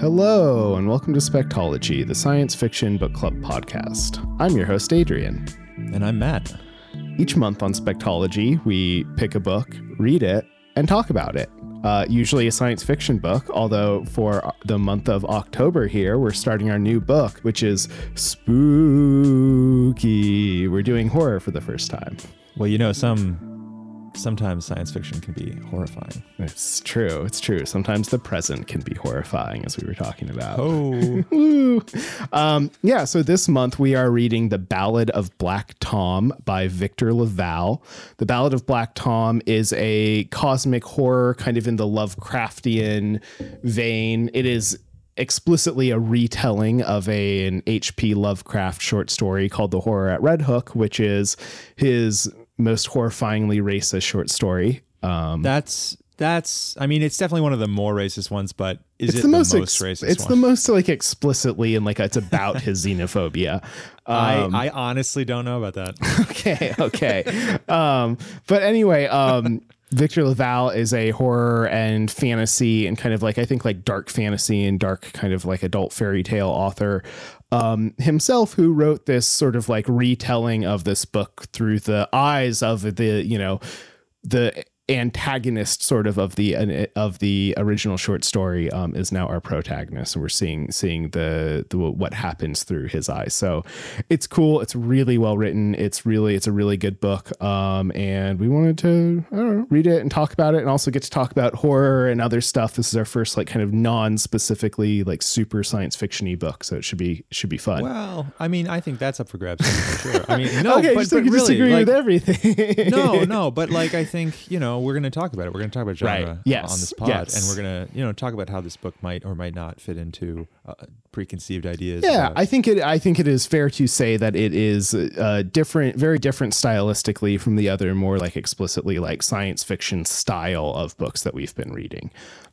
Hello, and welcome to Spectology, the science fiction book club podcast. I'm your host, Adrian. And I'm Matt. Each month on Spectology, we pick a book, read it, and talk about it. Uh, usually a science fiction book, although for the month of October here, we're starting our new book, which is Spooky. We're doing horror for the first time. Well, you know, some sometimes science fiction can be horrifying. It's true. It's true. Sometimes the present can be horrifying, as we were talking about. Oh, um, yeah. So this month we are reading The Ballad of Black Tom by Victor LaValle. The Ballad of Black Tom is a cosmic horror, kind of in the Lovecraftian vein. It is explicitly a retelling of a, an H.P. Lovecraft short story called The Horror at Red Hook, which is his most horrifyingly racist short story. Um, that's that's. I mean, it's definitely one of the more racist ones, but is it's it the most, most ex- racist It's one? the most like explicitly and like it's about his xenophobia. Um, I I honestly don't know about that. okay, okay. um, but anyway, um, Victor LaValle is a horror and fantasy and kind of like I think like dark fantasy and dark kind of like adult fairy tale author um, himself who wrote this sort of like retelling of this book through the eyes of the you know the antagonist sort of of the of the original short story um, is now our protagonist. And we're seeing seeing the, the what happens through his eyes. So it's cool. It's really well written. It's really it's a really good book. Um, and we wanted to know, read it and talk about it and also get to talk about horror and other stuff. This is our first like kind of non-specifically like super science fictiony book. So it should be should be fun. Well, I mean, I think that's up for grabs for sure. I mean, no, okay but, so but you really, disagree like, with everything. no, no, but like I think you know we're going to talk about it. We're going to talk about genre Right. Yes. on this pod, Yes. and we're going to you know talk about how this book might or might not fit into uh, preconceived ideas. Yeah, about- I think it. I think it is fair to say that it is uh, different, very different stylistically from the other more like explicitly like science fiction style of books that we've been reading.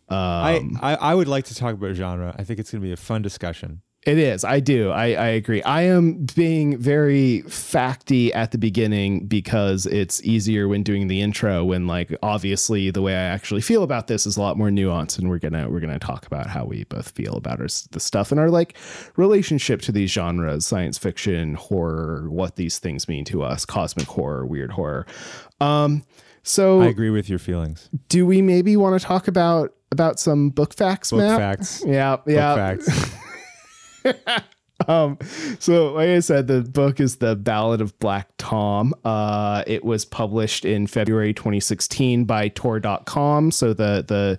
Um, I, I I would like to talk about genre. I think it's going to be a fun discussion. It is. I do. I, I agree. I am being very facty at the beginning because it's easier when doing the intro. When like obviously the way I actually feel about this is a lot more nuanced, and we're gonna we're gonna talk about how we both feel about our, the stuff and our like relationship to these genres: science fiction, horror, what these things mean to us, cosmic horror, weird horror. Um, so I agree with your feelings. do we maybe want to talk about about some book facts, Book Matt? facts. Yeah, Book yeah. facts. Um, so like I said, the book is the Ballad of Black Tom. Uh, it was published in February 2016 by Tor.com. So the the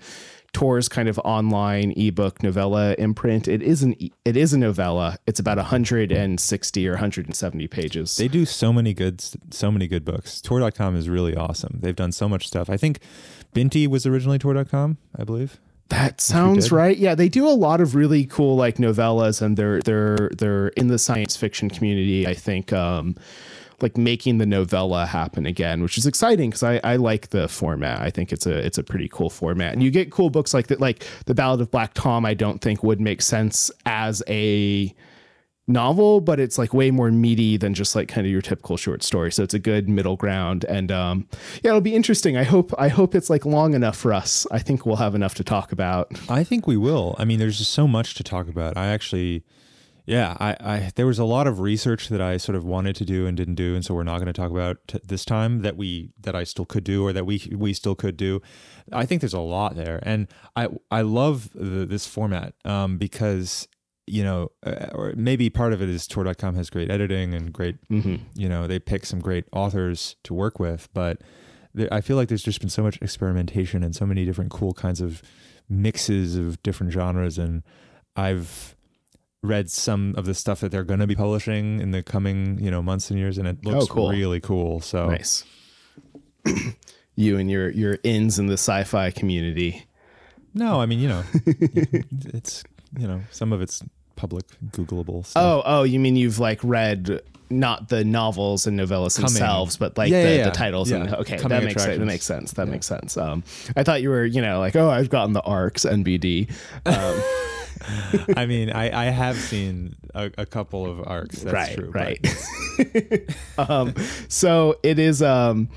Tor's kind of online ebook novella imprint. It is an e- it is a novella. It's about 160 or 170 pages. They do so many good, so many good books. Tor.com is really awesome. They've done so much stuff. I think Binti was originally Tor.com, I believe. That sounds right. Yeah, they do a lot of really cool like novellas, and they're they're they're in the science fiction community. I think um, like making the novella happen again, which is exciting because I, I like the format. I think it's a it's a pretty cool format, and you get cool books like that. Like the Ballad of Black Tom, I don't think would make sense as a novel, but it's like way more meaty than just like kind of your typical short story. So it's a good middle ground, and um, yeah, it'll be interesting. I hope I hope it's like long enough for us. I think we'll have enough to talk about. I think we will. I mean, there's just so much to talk about. I actually, yeah, I, I there was a lot of research that I sort of wanted to do and didn't do, and so we're not going to talk about t- this time that we that I still could do or that we we still could do. I think there's a lot there, and I I love the, this format um, because you know, uh, or maybe part of it is Tor.com has great editing and great, you know, they pick some great authors to work with, but there, I feel like there's just been so much experimentation and so many different cool kinds of mixes of different genres, and I've read some of the stuff that they're going to be publishing in the coming you know months and years, and it looks Oh, cool. really cool. So Nice. you and your your ins in the sci-fi community. no, I mean you know, it's you know some of it's public Googleable stuff. Oh, oh, you mean you've like read not the novels and novellas Coming. themselves, but like Yeah, the, yeah, yeah. the titles. And Yeah. okay, Coming that makes sense. That makes sense. That makes sense. Um, I thought you were, you know, like, oh, I've gotten the arcs NBD. Um, I mean, I, I have seen a, a couple of arcs. That's right, true. right. um, so it is. Um,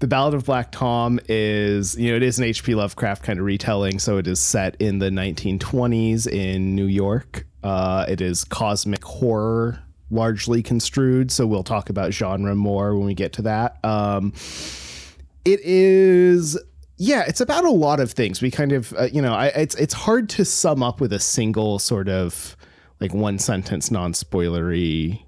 the Ballad of Black Tom is, you know, it is an H.P. Lovecraft kind of retelling. So it is set in the 1920s in New York. Uh, it is cosmic horror largely construed. So we'll talk about genre more when we get to that. Um, it is yeah it's about a lot of things we kind of uh, you know I, it's it's hard to sum up with a single sort of like one sentence non-spoilery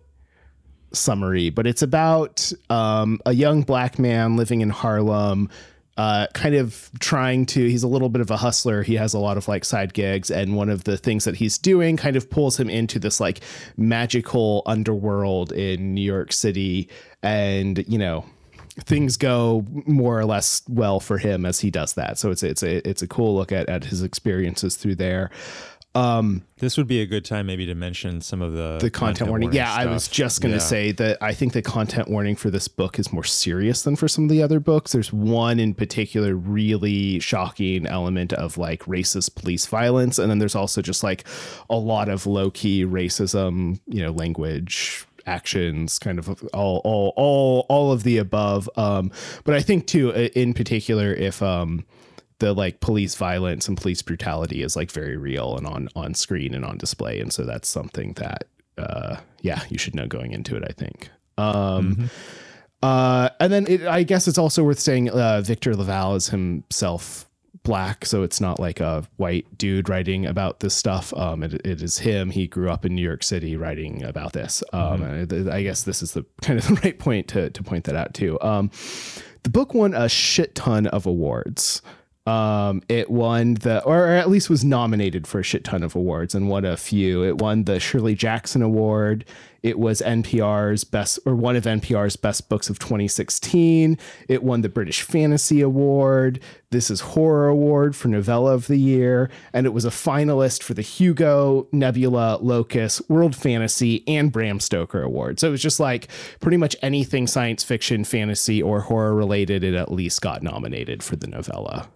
summary but it's about um, a young black man living in harlem uh, kind of trying to he's a little bit of a hustler he has a lot of like side gigs and one of the things that he's doing kind of pulls him into this like magical underworld in new york city and you know things go more or less well for him as he does that. So it's it's a it's a cool look at at his experiences through there. Um, this would be a good time maybe to mention some of the the content, content warning. warning. Yeah, stuff. I was just going to yeah. say that I think the content warning for this book is more serious than for some of the other books. There's one in particular really shocking element of like racist police violence, and then there's also just like a lot of low key racism, you know, language actions, kind of all all all all of the above. Um, but I think too, in particular, if um, the like police violence and police brutality is like very real and on on screen and on display, and so that's something that uh, yeah, you should know going into it. I think. Um, mm-hmm. Uh, and then it, I guess it's also worth saying uh, Victor LaValle is himself black, so it's not like a white dude writing about this stuff. Um, it, it is him. He grew up in New York City writing about this. Um, mm-hmm. I guess this is the kind of the right point to to point that out too. Um, the book won a shit ton of awards. Um, it won the, or at least was nominated for a shit ton of awards and won a few. It won the Shirley Jackson Award. It was NPR's best, or one of NPR's best books of 2016. It won the British Fantasy Award. This is Horror Award for Novella of the Year. And it was a finalist for the Hugo, Nebula, Locus, World Fantasy, and Bram Stoker Award. So it was just like pretty much anything science fiction, fantasy, or horror related, it at least got nominated for the novella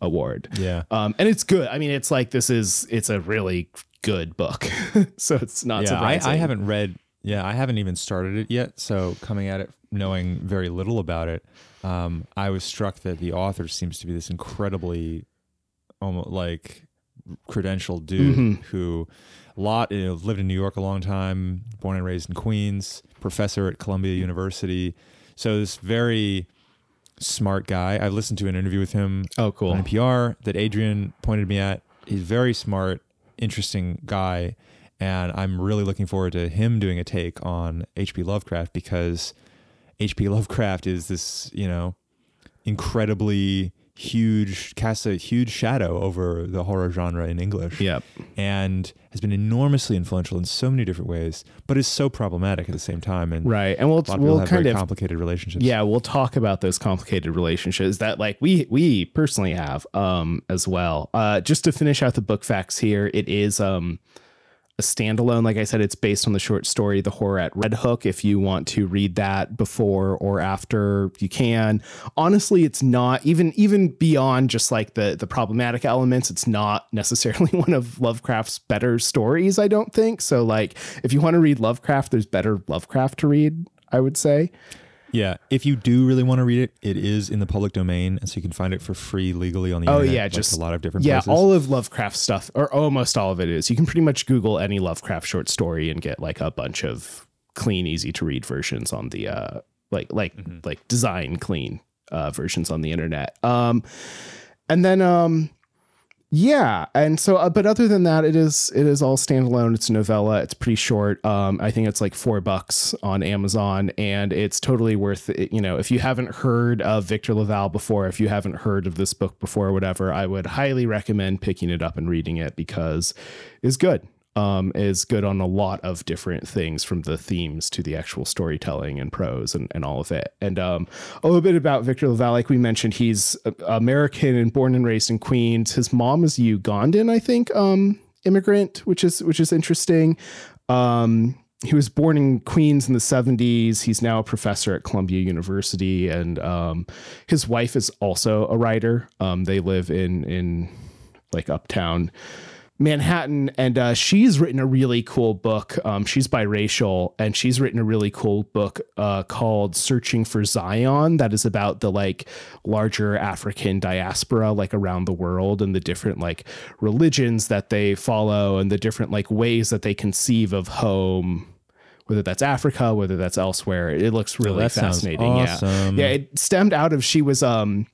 award. Yeah. Um, and it's good. I mean, it's like this is it's a really good book. so it's not yeah, surprising. I, I haven't read yeah, I haven't even started it yet. So coming at it knowing very little about it, um, I was struck that the author seems to be this incredibly almost like credentialed dude mm-hmm. who a lot you know, lived in New York a long time, born and raised in Queens, professor at Columbia University. So this very smart guy. I listened to an interview with him. Oh, cool. On NPR that Adrian pointed me at. He's very smart, interesting guy, and I'm really looking forward to him doing a take on H.P. Lovecraft because H.P. Lovecraft is this, you know, incredibly huge casts a huge shadow over the horror genre in English. Yep. And has been enormously influential in so many different ways, but is so problematic at the same time. And right. And we'll we'll kind of complicated relationships. Yeah, we'll talk about those complicated relationships that like we we personally have um as well. Uh just to finish out the book facts here, it is um a standalone. Like I said, it's based on the short story The Horror at Red Hook. If you want to read that before or after, you can. Honestly, it's not even even beyond just like the the problematic elements, it's not necessarily one of Lovecraft's better stories, I don't think. So like if you want to read Lovecraft, there's better Lovecraft to read, I would say. Yeah, if you do really want to read it, it is in the public domain, and so you can find it for free legally on the oh, internet. yeah, like just a lot of different. Yeah, places. all of Lovecraft stuff, or almost all of it is. You can pretty much Google any Lovecraft short story and get like a bunch of clean, easy to read versions on the uh, like like mm-hmm. like design clean uh, versions on the internet. Um, and then um, yeah, and so, uh, but other than that, it is it is all standalone. It's a novella. It's pretty short. Um, I think it's like four bucks on Amazon, and it's totally worth it. You know, if you haven't heard of Victor LaValle before, if you haven't heard of this book before, whatever, I would highly recommend picking it up and reading it because it's good um, is good on a lot of different things from the themes to the actual storytelling and prose and, and all of it. And um, a little bit about Victor LaValle, like we mentioned, he's American and born and raised in Queens. His mom is Ugandan, I think, um, immigrant, which is which is interesting. Um, he was born in Queens in the 70s. He's now a professor at Columbia University, and um, his wife is also a writer. Um, they live in in like uptown Manhattan, and uh, she's written a really cool book. Um, she's biracial, and she's written a really cool book uh, called "Searching for Zion." That is about the like larger African diaspora, like around the world, and the different like religions that they follow, and the different like ways that they conceive of home whether that's Africa, whether that's elsewhere. It looks really that fascinating. awesome. Yeah. Yeah. It stemmed out of she was um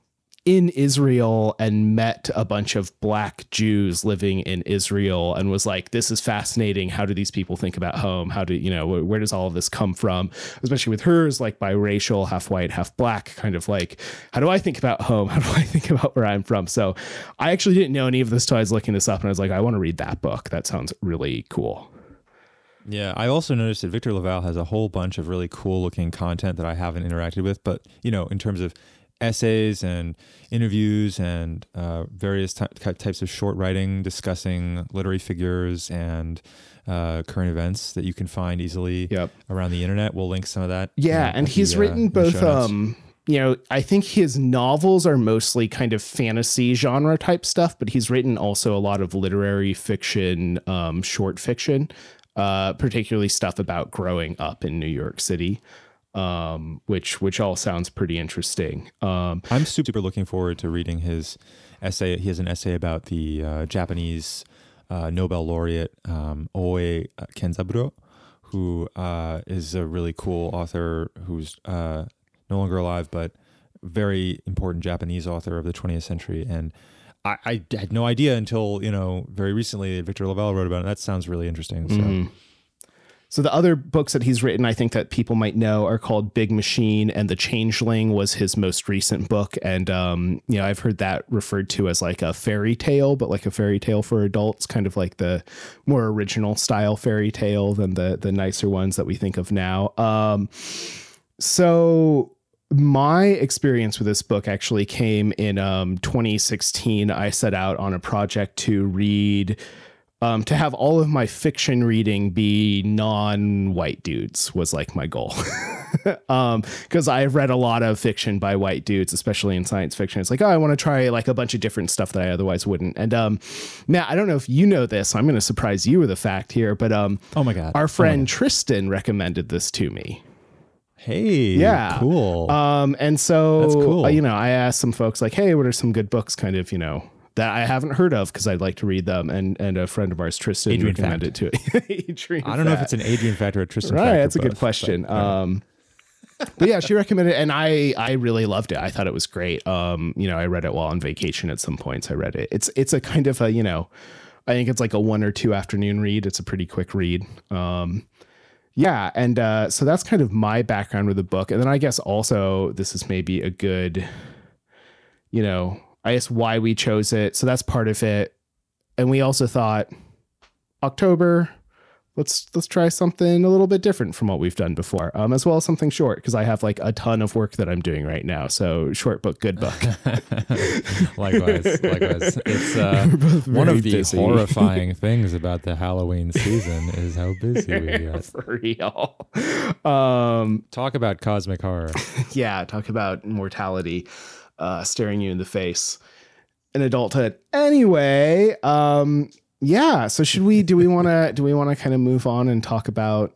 in Israel and met a bunch of black Jews living in Israel and was like, this is fascinating. How do these people think about home? How do you know wh- where does all of this come from? Especially with hers, like biracial, half white, half black, kind of like, how do I think about home? How do I think about where I'm from? So I actually didn't know any of this till I was looking this up and I was like, I want to read that book. That sounds really cool. Yeah, I also noticed that Victor LaValle has a whole bunch of really cool looking content that I haven't interacted with, but you know, in terms of essays and interviews and uh, various ty- types of short writing discussing literary figures and uh, current events that you can find easily Yep. around the internet. We'll link some of that. Yeah, in- and he's the, uh, written in the both um you know, I think his novels are mostly kind of fantasy genre type stuff, but he's written also a lot of literary fiction, um, short fiction, uh, particularly stuff about growing up in New York City, um, which which all sounds pretty interesting. Um, I'm super looking forward to reading his essay. He has an essay about the uh, Japanese uh, Nobel laureate um, Oe Kenzaburo, who uh, is a really cool author who's uh, no longer alive, but very important Japanese author of the 20th century. And I, I had no idea until you know very recently that Victor LaValle wrote about it. That sounds really interesting. So. Mm-hmm. So the other books that he's written, I think that people might know, are called Big Machine and The Changeling was his most recent book, and um, you know I've heard that referred to as like a fairy tale, but like a fairy tale for adults, kind of like the more original style fairy tale than the the nicer ones that we think of now. Um, so my experience with this book actually came in um, 2016. I set out on a project to read um, to have all of my fiction reading be non-white dudes was like my goal um because i've read a lot of fiction by white dudes especially in science fiction it's like oh i want to try like a bunch of different stuff that i otherwise wouldn't and um matt i don't know if you know this i'm going to surprise you with a fact here but um Oh my god! our friend tristan recommended this to me hey, Yeah. cool. um and so That's cool. uh, you know i asked some folks like hey what are some good books kind of you know that I haven't heard of because I'd like to read them, and and a friend of ours, Tristan, Adrian recommended it to Adrian I don't know if it's an Adrian factor or Tristan. Right, that's a good question. but. Um, but yeah, she recommended it, and I I really loved it. I thought it was great. Um, you know, I read it while on vacation at some points. I read it. It's it's a kind of a you know, I think it's like a one or two afternoon read. It's a pretty quick read. Um, yeah, and uh, so that's kind of my background with the book, and then I guess also this is maybe a good, you know, I guess why we chose it. So that's part of it, and we also thought October let's let's try something a little bit different from what we've done before um, as well as something short because i have like a ton of work that i'm doing right now so short book good book likewise, likewise. It's uh, one of the busy. horrifying things about the Halloween season is how busy we get. for real um Talk about cosmic horror. yeah talk about mortality uh staring you in the face. In adulthood. Anyway um yeah so should we do we want to do we want to kind of move on and talk about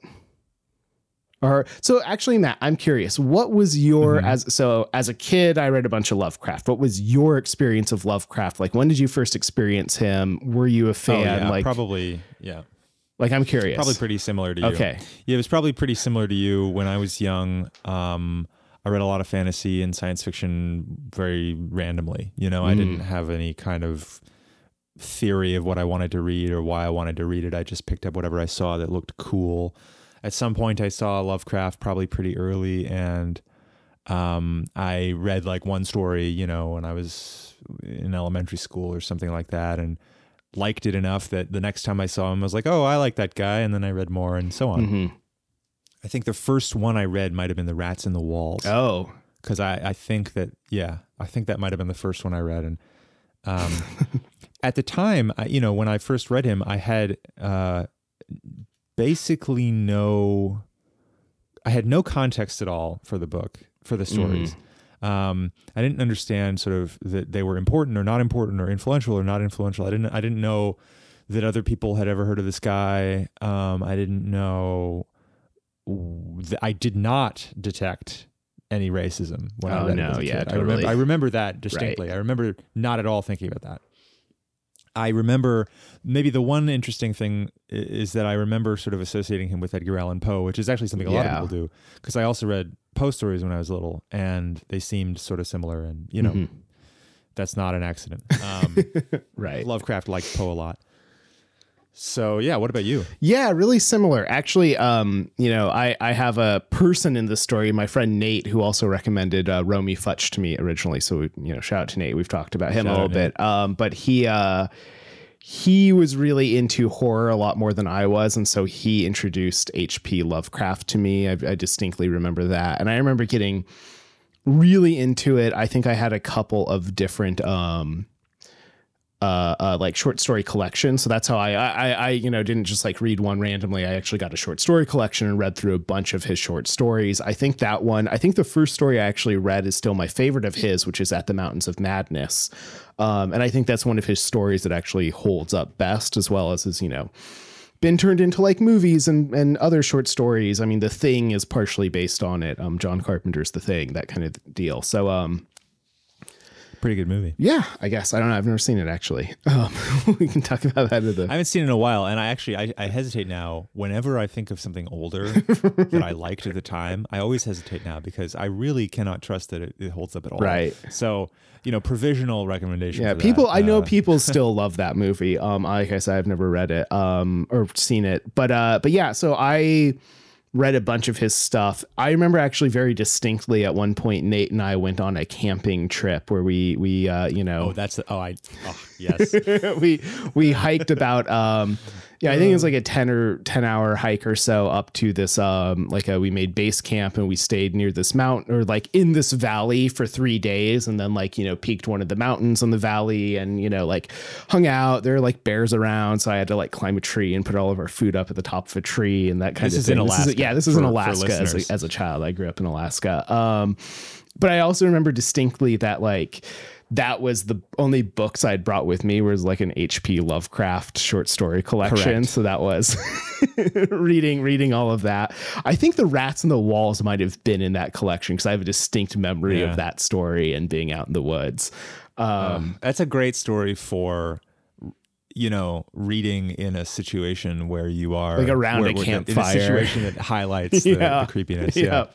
or so actually matt i'm curious what was your Mhm. as so as a kid i read a bunch of lovecraft. What was your experience of lovecraft? Like when did you first experience him? Were you a fan? oh, yeah, like probably, yeah, like i'm curious. Probably pretty similar to you. okay. Yeah, it was probably pretty similar to you when I was young. Um, I read a lot of fantasy and science fiction very randomly. You know, I Mm. didn't have any kind of theory of what I wanted to read or why I wanted to read it. I just picked up whatever I saw that looked cool. At some point, I saw Lovecraft probably pretty early, and um, I read like one story, you know, when I was in elementary school or something like that, and liked it enough that the next time I saw him, I was like, "Oh, I like that guy," and then I read more, and so on. Mhm. I think the first one I read might have been The Rats in the Walls oh because I, I think that yeah I think that might have been the first one I read and um, at the time I, you know when I first read him I had uh, basically no I had no context at all for the book for the stories. Um, I didn't understand sort of that they were important or not important or influential or not influential. I didn't I didn't know that other people had ever heard of this guy. Um, I didn't know. I did not detect any racism when I Oh, read no, it yeah, kid. I remember, I remember that distinctly. I remember not at all thinking about that. I remember maybe the one interesting thing is that I remember sort of associating him with Edgar Allan Poe, which is actually something a lot of people do. Because I also read Poe stories when I was little, and they seemed sort of similar. And you know, Mhm. that's not an accident. Um, Right. Lovecraft liked Poe a lot. So yeah, what about you? Yeah, really similar. Actually, um, you know, I, I have a person in the story, my friend Nate, who also recommended uh, Romy Futch to me originally. So, we, you know, shout out to Nate. We've talked about him Shout a little bit. Um, but he uh, he was really into horror a lot more than I was, and so he introduced H.P. Lovecraft to me. I, I distinctly remember that, and I remember getting really into it. I think I had a couple of different. Um, uh, uh, like short story collection. So that's how I, I, I, you know, didn't just like read one randomly. I actually got a short story collection and read through a bunch of his short stories. I think that one, I think the first story I actually read is still my favorite of his, which is At the Mountains of Madness. Um, and I think that's one of his stories that actually holds up best, as well as his, you know, been turned into like movies and and other short stories. I mean, The Thing is partially based on it. Um, John Carpenter's The Thing, that kind of deal. So, um, Pretty good movie. yeah, I guess I don't know. I've never seen it actually. Um, we can talk about that at the I haven't seen it in a while, and I actually I, I hesitate now. Whenever I think of something older that I liked at the time, I always hesitate now because I really cannot trust that it, it holds up at all. Right. So you know, provisional recommendation. Yeah, people. that. I know Uh, people still love that movie. Um, like I said, I've never read it, um, or seen it, but uh, but yeah. So I read a bunch of his stuff. I remember actually very distinctly at one point, Nate and I went on a camping trip where we we uh, you know Oh, that's the, oh I oh yes. we we hiked about um yeah i think it was like a 10 or 10 hour hike or so up to this um like a, we made base camp and we stayed near this mountain or like in this valley for three days and then like you know peaked one of the mountains in the valley and you know like hung out. There were like bears around so i had to like climb a tree and put all of our food up at the top of a tree and that kind This of is thing. in This Alaska, yeah this is in for- for alaska as a, as a child. I grew up in alaska. Um but I also remember distinctly that like that was the only books I'd brought with me was like an HP Lovecraft short story collection. Correct. So that was reading reading all of that. I think the rats in the walls might have been in that collection because I have a distinct memory Yeah. of that story and being out in the woods. Um, That's a great story for you know reading in a situation where you are Like around where- a the- in campfire. a situation that highlights the, Yeah. the creepiness. Yeah.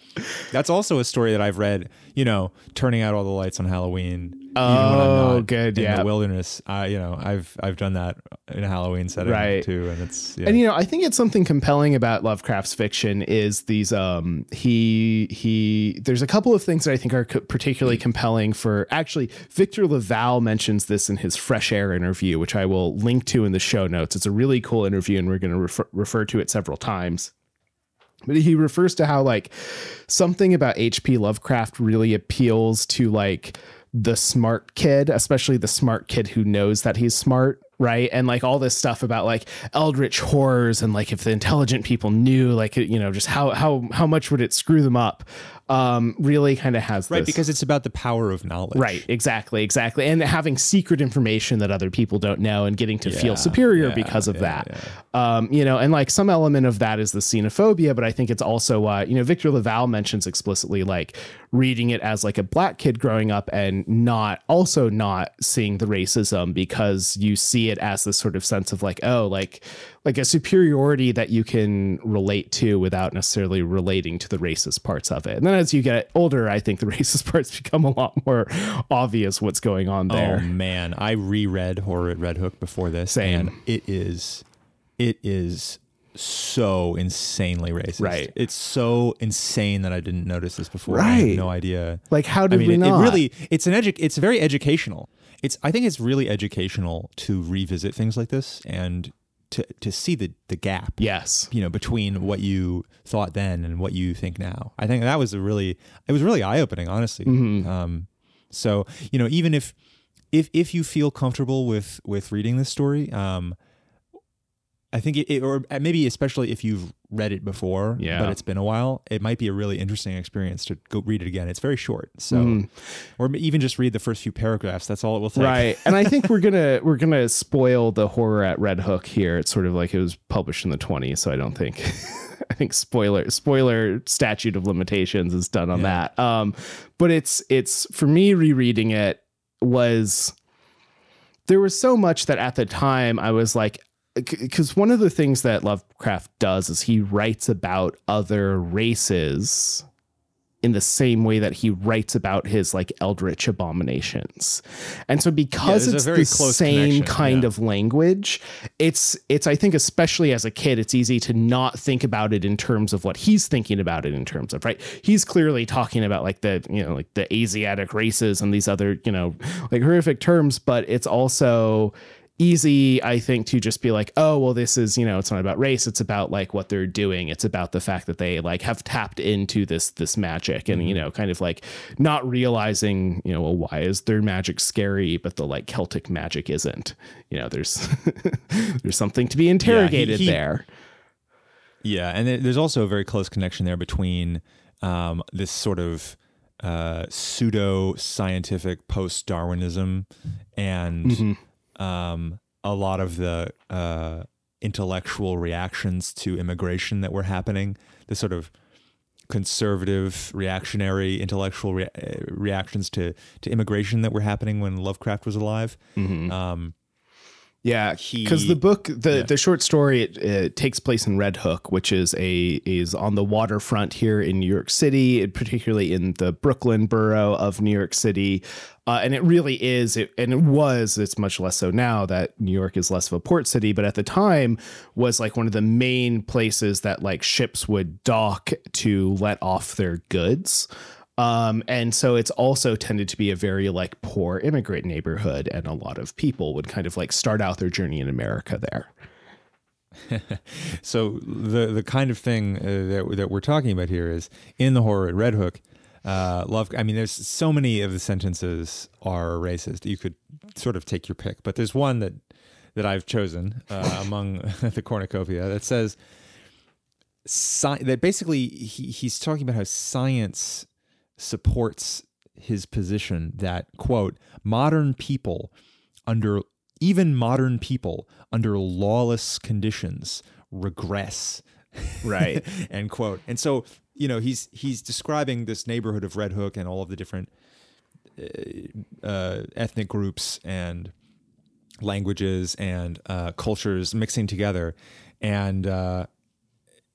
that's also a story that I've read. You know, turning out all the lights on Halloween. Even when I'm Oh, good, In yeah. the wilderness, I you know I've I've done that in a Halloween setting Right. too, and it's yeah. And you know, I think it's something compelling about Lovecraft's fiction is these um he he there's a couple of things that I think are co- particularly compelling for actually Victor LaValle mentions this in his Fresh Air interview, which I will link to in the show notes. It's a really cool interview and we're going to refer, refer to it several times. But he refers to how like something about H.P. Lovecraft really appeals to like the smart kid, especially the smart kid who knows that he's smart, right? And like all this stuff about like eldritch horrors and like if the intelligent people knew, like you know, just how how how much would it screw them up? Um, really kind of has right this- because it's about the power of knowledge. Right, exactly, exactly. And having secret information that other people don't know and getting to Yeah, feel superior yeah, because of yeah, that. Um, you know, and like some element of that is the xenophobia, but I think it's also uh, you know, Victor LaValle mentions explicitly like reading it as like a black kid growing up and not also not seeing the racism because you see it as this sort of sense of like, oh, like like a superiority that you can relate to without necessarily relating to the racist parts of it. And then as you get older, I think the racist parts become a lot more obvious what's going on oh, there. Oh man, I reread Horror at Red Hook before this, Same. and it is, it is so insanely racist. Right. It's so insane that I didn't notice this before. I Right. no idea. Like how I did mean, we it, it really, it's an edu- It's very educational. It's. I think it's really educational to revisit things like this and to to see the the gap. yes. You know, between what you thought then and what you think now. I think that was a really, it was really eye opening, honestly. Mm-hmm. Um, so you know, even if if if you feel comfortable with with reading this story, um, I think it, it, or maybe especially if you've read it before, Yeah. but it's been a while, it might be a really interesting experience to go read it again. It's very short, so Mm. or even just read the first few paragraphs. That's all it will take. Right. And I think we're gonna we're gonna spoil the horror at Red Hook here. It's sort of like it was published in the 20s, so I don't think I think spoiler spoiler statute of limitations is done on that. Um but it's it's for me rereading it was there was so much that at the time I was like because one of the things that Lovecraft does is he writes about other races in the same way that he writes about his like eldritch abominations. And so because a it's the same kind yeah. of language, it's it's I think especially as a kid it's easy to not think about it in terms of what he's thinking about it in terms of, right? He's clearly talking about like the, you know, like the Asiatic races and these other, you know, like horrific terms, but it's also easy i think to just be like oh well this is you know it's not about race it's about like what they're doing. It's about the fact that they like have tapped into this this magic and you know kind of like not realizing you know well why is their magic scary but the like celtic magic isn't? You know there's there's something to be interrogated he- there. Yeah, and there- there's also a very close connection there between um, this sort of uh, pseudo scientific post Darwinism and Mm-hmm. Um, a lot of the uh, intellectual reactions to immigration that were happening. The sort of conservative, reactionary, intellectual rea- uh, reactions to to immigration that were happening when Lovecraft was alive. Mm-hmm. Um, Yeah, because the book, the yeah. the short story, it, it takes place in Red Hook, which is a is on the waterfront here in New York City, particularly in the Brooklyn borough of New York City. Uh, and it really is, it, and it was. It's much less so now that New York is less of a port city, but at the time was like one of the main places that like ships would dock to let off their goods. Um, and so it's also tended to be a very like poor immigrant neighborhood, and a lot of people would kind of like start out their journey in America there. So the the kind of thing uh, that that we're talking about here is in the horror at Red Hook. Uh, love. I mean, there's so many of the sentences are racist. You could sort of take your pick, but there's one that that I've chosen uh, among the cornucopia that says sci- that basically he, he's talking about how science supports his position that quote modern people under even modern people under lawless conditions regress. Right. end quote. And so you know he's he's describing this neighborhood of red hook and all of the different uh, uh, ethnic groups and languages and uh, cultures mixing together. And uh,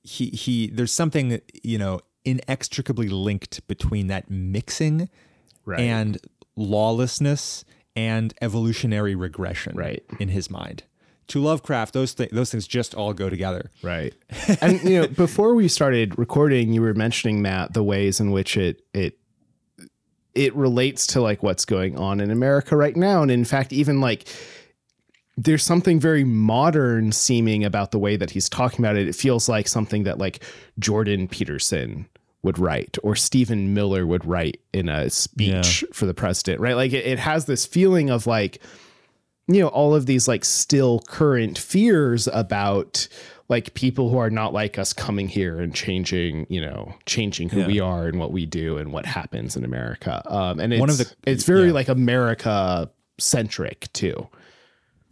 he he there's something you know inextricably linked between that mixing Right. and lawlessness and evolutionary regression Right. in his mind to lovecraft those th- those things just all go together Right. and you know, before we started recording, you were mentioning Matt the ways in which it it it relates to like what's going on in America right now, and in fact, even like there's something very modern seeming about the way that he's talking about it. It feels like something that like Jordan Peterson would write or Stephen Miller would write in a speech for the president, right? Like it, it has this feeling of like, you know, all of these like still current fears about like people who are not like us coming here and changing, you know, changing who Yeah. we are and what we do and what happens in America. Um, and it's, One of the- it's very yeah. like America centric too.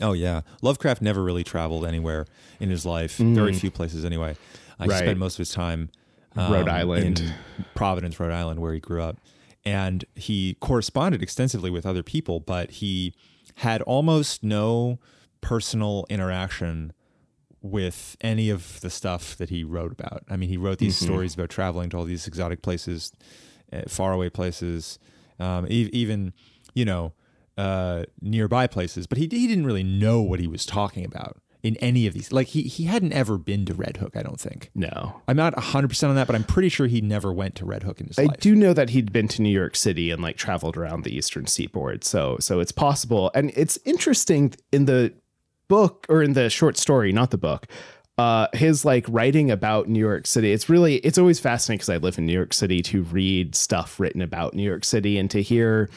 Oh yeah, Lovecraft never really traveled anywhere in his life. Very few places anyway. He Right. spent most of his time Rhode Island. in Providence, Rhode Island, where he grew up, and he corresponded extensively with other people, but he had almost no personal interaction with any of the stuff that he wrote about. I mean, he wrote these stories about traveling to all these exotic places, uh, faraway places, um, e- even you know uh, nearby places. But he he didn't really know what he was talking about in any of these. Like he he hadn't ever been to Red Hook. I don't think. No. I'm not 100 percent on that, but I'm pretty sure he never went to Red Hook in his I life. do know that he'd been to New York City and like traveled around the eastern seaboard. So so it's possible. And it's interesting in the book or in the short story, not the book. Uh, his like writing about New York City. It's really it's always fascinating because I live in New York City to read stuff written about New York City and to hear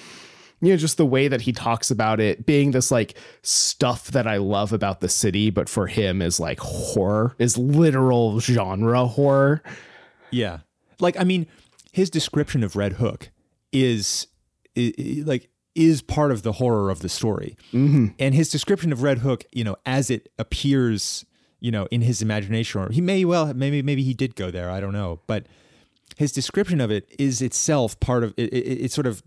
you know, just the way that he talks about it being this like stuff that I love about the city, but for him is like horror, is literal genre horror. Yeah. Like, I mean, his description of Red Hook is, i i- like, is part of the horror of the story. Mm-hmm. And his description of Red Hook, you know, as it appears, you know, in his imagination, or he may well, maybe, maybe he did go there. I don't know. But his description of it is itself part of it. It, it sort of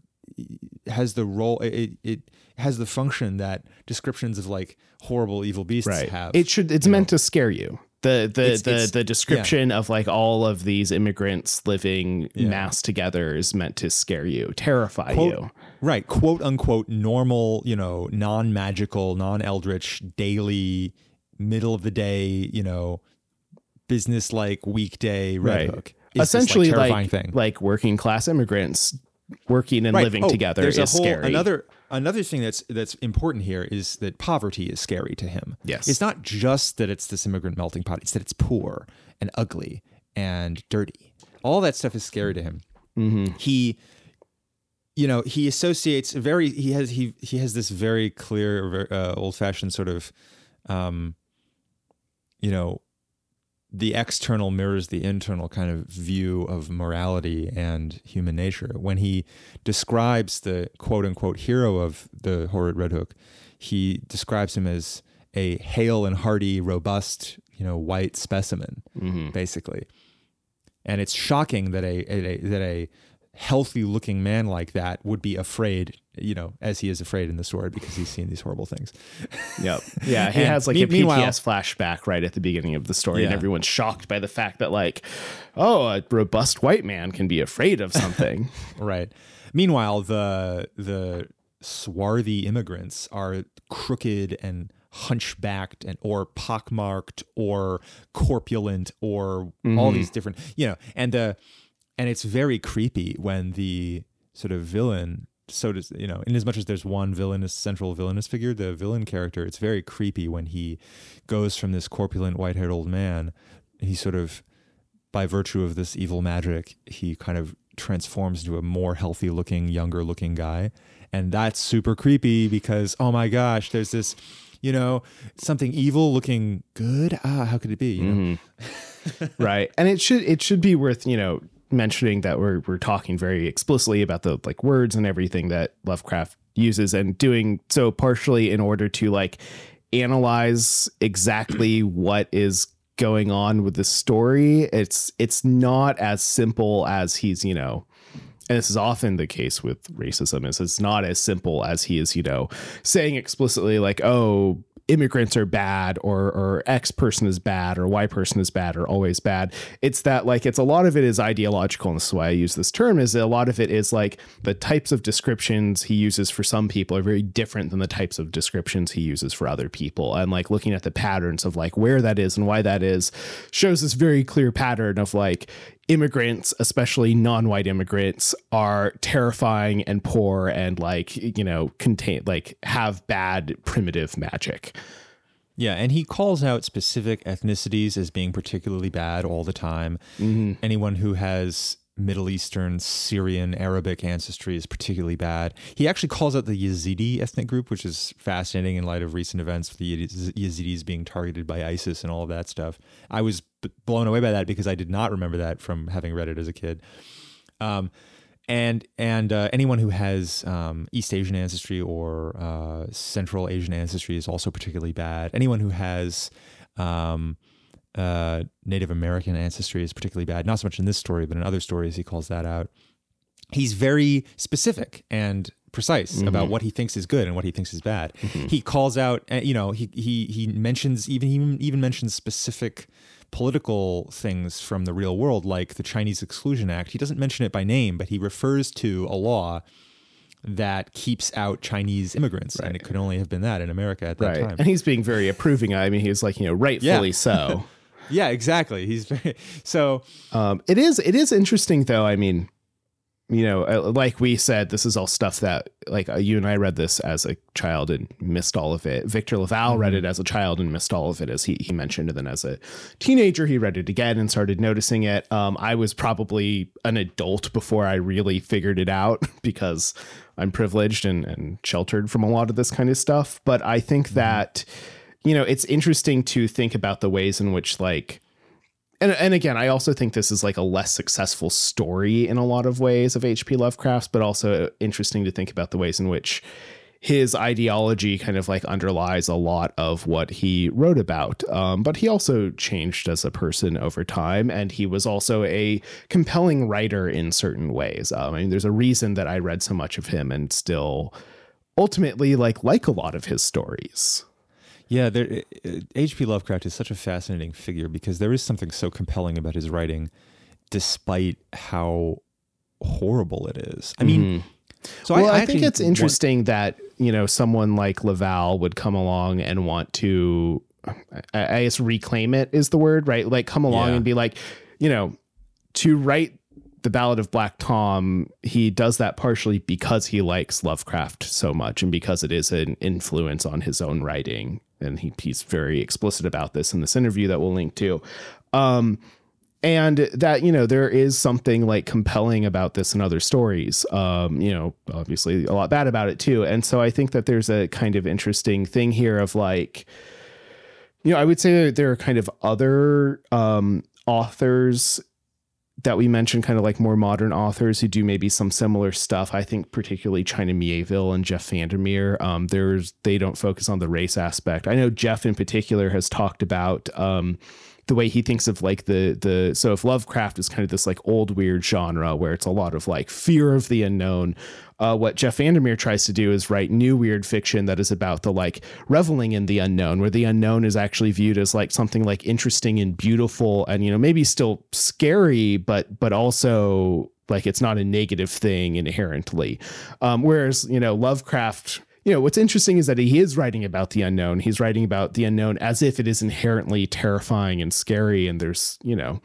has the role, it, it has the function that descriptions of like horrible evil beasts have. It should it's meant to scare you. The the It's- the it's- the description of like all of these immigrants living Yeah. massed together is meant to scare you, terrify Quote- you. right quote unquote normal you know non-magical non-eldritch daily middle of the day you know business like weekday red Right. hook is Essentially like, like terrifying thing like working class immigrants working and Right. living Oh, together there's is a whole, scary. another another thing that's that's important here is that poverty is scary to him Yes. it's not just that it's this immigrant melting pot it's that it's poor and ugly and dirty all that stuff is scary to him Mhm. he you know he associates very he has he he has this very clear uh, old fashioned sort of um you know the external mirrors the internal kind of view of morality and human nature when he describes the quote unquote hero of the horrid red hook he describes him as a hale and hearty robust you know white specimen Mhm. basically. And it's shocking that a, a, that a healthy looking man like that would be afraid, you know, as he is afraid in the story because he's seen these horrible things. Yep. Yeah, he has like me- a PTS flashback right at the beginning of the story, and everyone's shocked by the fact that like, oh, a robust white man can be afraid of something. Right. Meanwhile, the the swarthy immigrants are crooked and hunchbacked and or pockmarked or corpulent or all mm-hmm. these different you know and the and it's very creepy when the sort of villain so does you know in as much as there's one villainous central villainous figure the villain character it's very creepy when he goes from this corpulent white-haired old man he sort of by virtue of this evil magic, he kind of transforms into a more healthy looking, younger looking guy. And that's super creepy because, oh my gosh, there's this, you know, something evil looking good. Ah, how could it be? You know? right and it should it should be worth you know mentioning that we're we're talking very explicitly about the like words and everything that lovecraft uses and doing so partially in order to like analyze exactly what is going on with the story. It's it's not as simple as he's you know and this is often the case with racism is it's not as simple as he is you know saying explicitly like oh immigrants are bad or or x person is bad or y person is bad or always bad. It's that like it's a lot of it is ideological and this is why i use this term is a lot of it is like the types of descriptions he uses for some people are very different than the types of descriptions he uses for other people. And like looking at the patterns of like where that is and why that is shows this very clear pattern of like immigrants, especially non-white immigrants, are terrifying and poor and like you know contain like have bad primitive magic. Yeah. And he calls out specific ethnicities as being particularly bad all the time. Mm-hmm. Anyone who has Middle Eastern, Syrian, Arabic ancestry is particularly bad. He actually calls out the Yazidi ethnic group, which is fascinating in light of recent events with the Yaz- Yazidis being targeted by ISIS and all of that stuff. I was blown away by that because I did not remember that from having read it as a kid. Um, and and uh, anyone who has um, East Asian ancestry or uh, Central Asian ancestry is also particularly bad. Anyone who has um, uh, Native American ancestry is particularly bad. Not so much in this story, but in other stories, he calls that out. He's very specific and precise about what he thinks is good and what he thinks is bad. He calls out, uh, you know, he he he mentions even he even mentions specific political things from the real world, like the Chinese Exclusion Act. He doesn't mention it by name, but he refers to a law that keeps out Chinese immigrants, and it could only have been that in America at that Right. time. And he's being very approving. I mean, he's like, you know, rightfully Yeah. so. Yeah, exactly. He's very so. Um, it is it is interesting though. I mean, you know, uh, like we said, this is all stuff that like uh, you and I read this as a child and missed all of it. Victor LaValle read it as a child and missed all of it, as he he mentioned. And then as a teenager, he read it again and started noticing it. Um, I was probably an adult before I really figured it out because I'm privileged and, and sheltered from a lot of this kind of stuff. But I think that you know, it's interesting to think about the ways in which like and and again, I also think this is like a less successful story in a lot of ways of H.P. Lovecraft's, but also interesting to think about the ways in which his ideology kind of like underlies a lot of what he wrote about. Um, but he also changed as a person over time, and he was also a compelling writer in certain ways. Um, I mean, there's a reason that I read so much of him and still ultimately like like a lot of his stories. Yeah, H.P. Lovecraft is such a fascinating figure because there is something so compelling about his writing, despite how horrible it is. I mean, mm-hmm. so well, I, I, I think it's interesting want... that you know someone like LaValle would come along and want to, I guess, reclaim it is the word, right? Like come along yeah. and be like, you know, to write the Ballad of Black Tom, he does that partially because he likes Lovecraft so much and because it is an influence on his own writing and he, he's very explicit about this in this interview that we'll link to. Um, and that you know there is something like compelling about this in other stories um, you know obviously a lot bad about it too and so i think that there's a kind of interesting thing here of like you know i would say that there are kind of other um, authors that we mentioned, kind of like more modern authors who do maybe some similar stuff. I think particularly China Mieville and Jeff Vandermeer. Um, there's they don't focus on the race aspect. I know Jeff in particular has talked about um, the way he thinks of like the the so if Lovecraft is kind of this like old weird genre where it's a lot of like fear of the unknown, uh, what Jeff Vandermeer tries to do is write new weird fiction that is about the like reveling in the unknown, where the unknown is actually viewed as like something like interesting and beautiful, and you know maybe still scary, but but also like it's not a negative thing inherently. Um, whereas you know Lovecraft you know, what's interesting is that he is writing about the unknown. He's writing about the unknown as if it is inherently terrifying and scary. And there's, you know,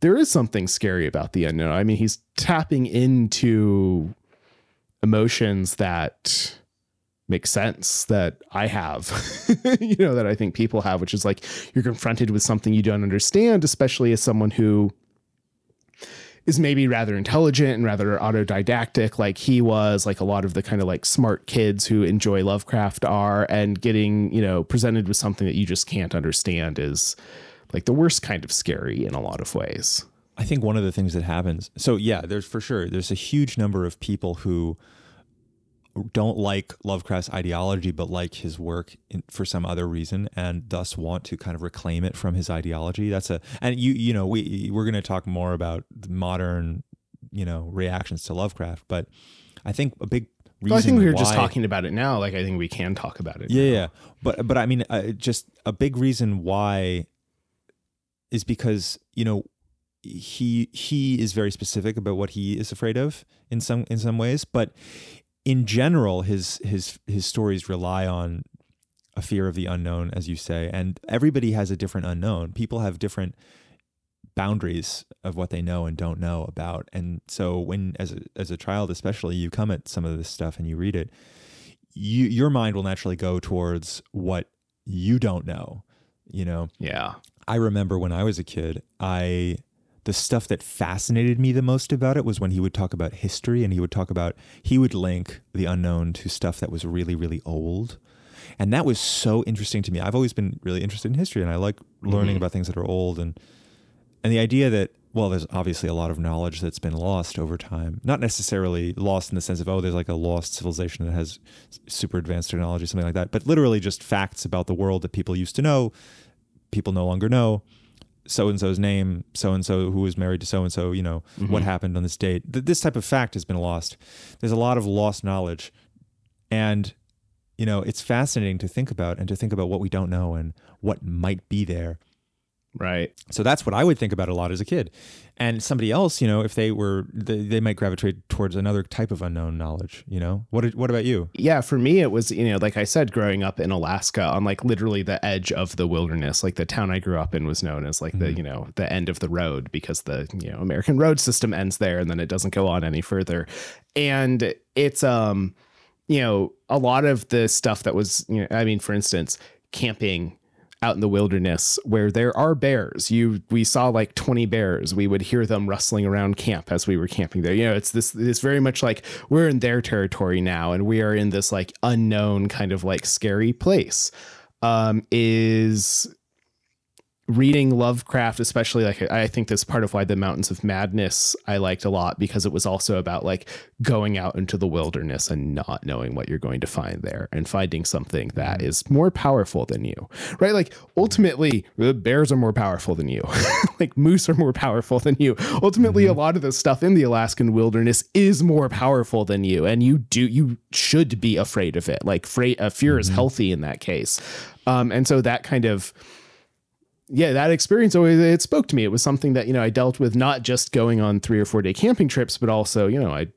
there is something scary about the unknown. I mean, he's tapping into emotions that make sense that I have, you know, that I think people have, which is like you're confronted with something you don't understand, especially as someone who is maybe rather intelligent and rather autodidactic like he was like a lot of the kind of like smart kids who enjoy lovecraft are and getting you know presented with something that you just can't understand is like the worst kind of scary in a lot of ways. I think one of the things that happens so yeah there's for sure there's a huge number of people who don't like Lovecraft's ideology, but like his work in, for some other reason, and thus want to kind of reclaim it from his ideology. That's a and you you know we we're going to talk more about modern you know reactions to Lovecraft, but I think a big reason. Well, I think we were why, just talking about it now. Like I think we can talk about it. Yeah, now. yeah. But but I mean, uh, just a big reason why is because you know he he is very specific about what he is afraid of in some in some ways, but in general, his his his stories rely on a fear of the unknown, as you say, and everybody has a different unknown. People have different boundaries of what they know and don't know about. And so when as a, as a child especially you come at some of this stuff and you read it, you your mind will naturally go towards what you don't know, you know. Yeah. I remember when I was a kid, I the stuff that fascinated me the most about it was when he would talk about history and he would talk about he would link the unknown to stuff that was really really old. And that was so interesting to me. I've always been really interested in history and i like learning mm-hmm. about things that are old and and the idea that well there's obviously a lot of knowledge that's been lost over time. Not necessarily lost in the sense of oh there's like a lost civilization that has super advanced technology something like that but literally just facts about the world that people used to know people no longer know so and so's name, so and so who was married to so and so, you know, mm-hmm. what happened on this date. This type of fact has been lost. There's a lot of lost knowledge. And, you know, it's fascinating to think about and to think about what we don't know and what might be there. Right. So that's what I would think about a lot as a kid. And somebody else, you know, if they were, they, they might gravitate towards another type of unknown knowledge. You know, what did, what about you? Yeah, for me it was, you know, like I said, growing up in Alaska on like literally the edge of the wilderness. Like the town I grew up in was known as like the, you know, the end of the road because the, you know, American road system ends there and then it doesn't go on any further. And it's um, you know, a lot of the stuff that was, you know, I mean, for instance, camping out in the wilderness where there are bears. You we saw like 20 bears. We would hear them rustling around camp as we were camping there. You know, it's this it's very much like we're in their territory now and we are in this like unknown kind of like scary place. Um is reading Lovecraft, especially like I think that's part of why the Mountains of Madness I liked a lot because it was also about like going out into the wilderness and not knowing what you're going to find there and finding something that is more powerful than you. Right? Like ultimately the bears are more powerful than you. like moose are more powerful than you. Ultimately a lot of the stuff in the Alaskan wilderness is more powerful than you and you do you should be afraid of it. Like fra- uh, fear is healthy in that case. Um and so that kind of yeah, that experience always it spoke to me. It was something that you know I dealt with not just going on three or four day camping trips, but also you know I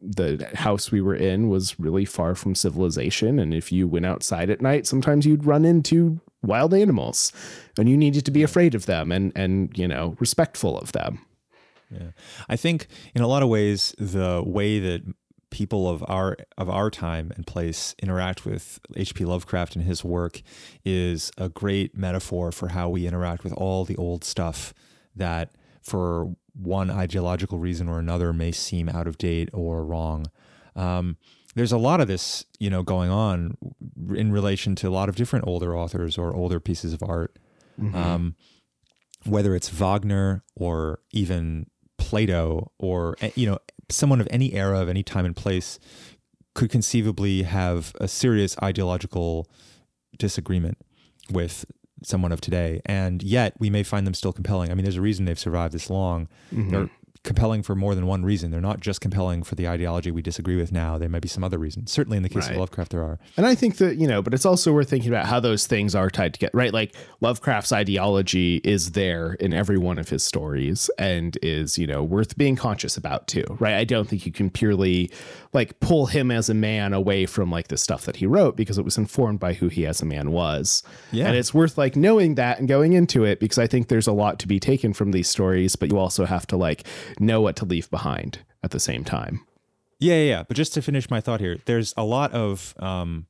the house we were in was really far from civilization, and if you went outside at night, sometimes you'd run into wild animals, and you needed to be afraid of them and and you know respectful of them. Yeah. I think in a lot of ways, the way that people of our of our time and place interact with H.P. Lovecraft and his work is a great metaphor for how we interact with all the old stuff that for one ideological reason or another may seem out of date or wrong. Um, there's a lot of this, you know, going on in relation to a lot of different older authors or older pieces of art, um, whether it's Wagner or even Plato or eh, you know someone of any era of any time and place could conceivably have a serious ideological disagreement with someone of today. And yet we may find them still compelling. I mean there's a reason they've survived this long. Mm-hmm. They're compelling for more than one reason they're not just compelling for the ideology we disagree with now there might be some other reasons certainly in the case Right. of lovecraft there are And I think that, you know, but it's also worth thinking about how those things are tied together, right? Like Lovecraft's ideology is there in every one of his stories and is, you know, worth being conscious about too, right? I don't think you can purely like pull him as a man away from like the stuff that he wrote because it was informed by who he as a man was. Yeah. And it's worth like knowing that and going into it because I think there's a lot to be taken from these stories, but you also have to like know what to leave behind at the same time. Yeah, yeah, yeah. But just to finish my thought here, there's a lot of um,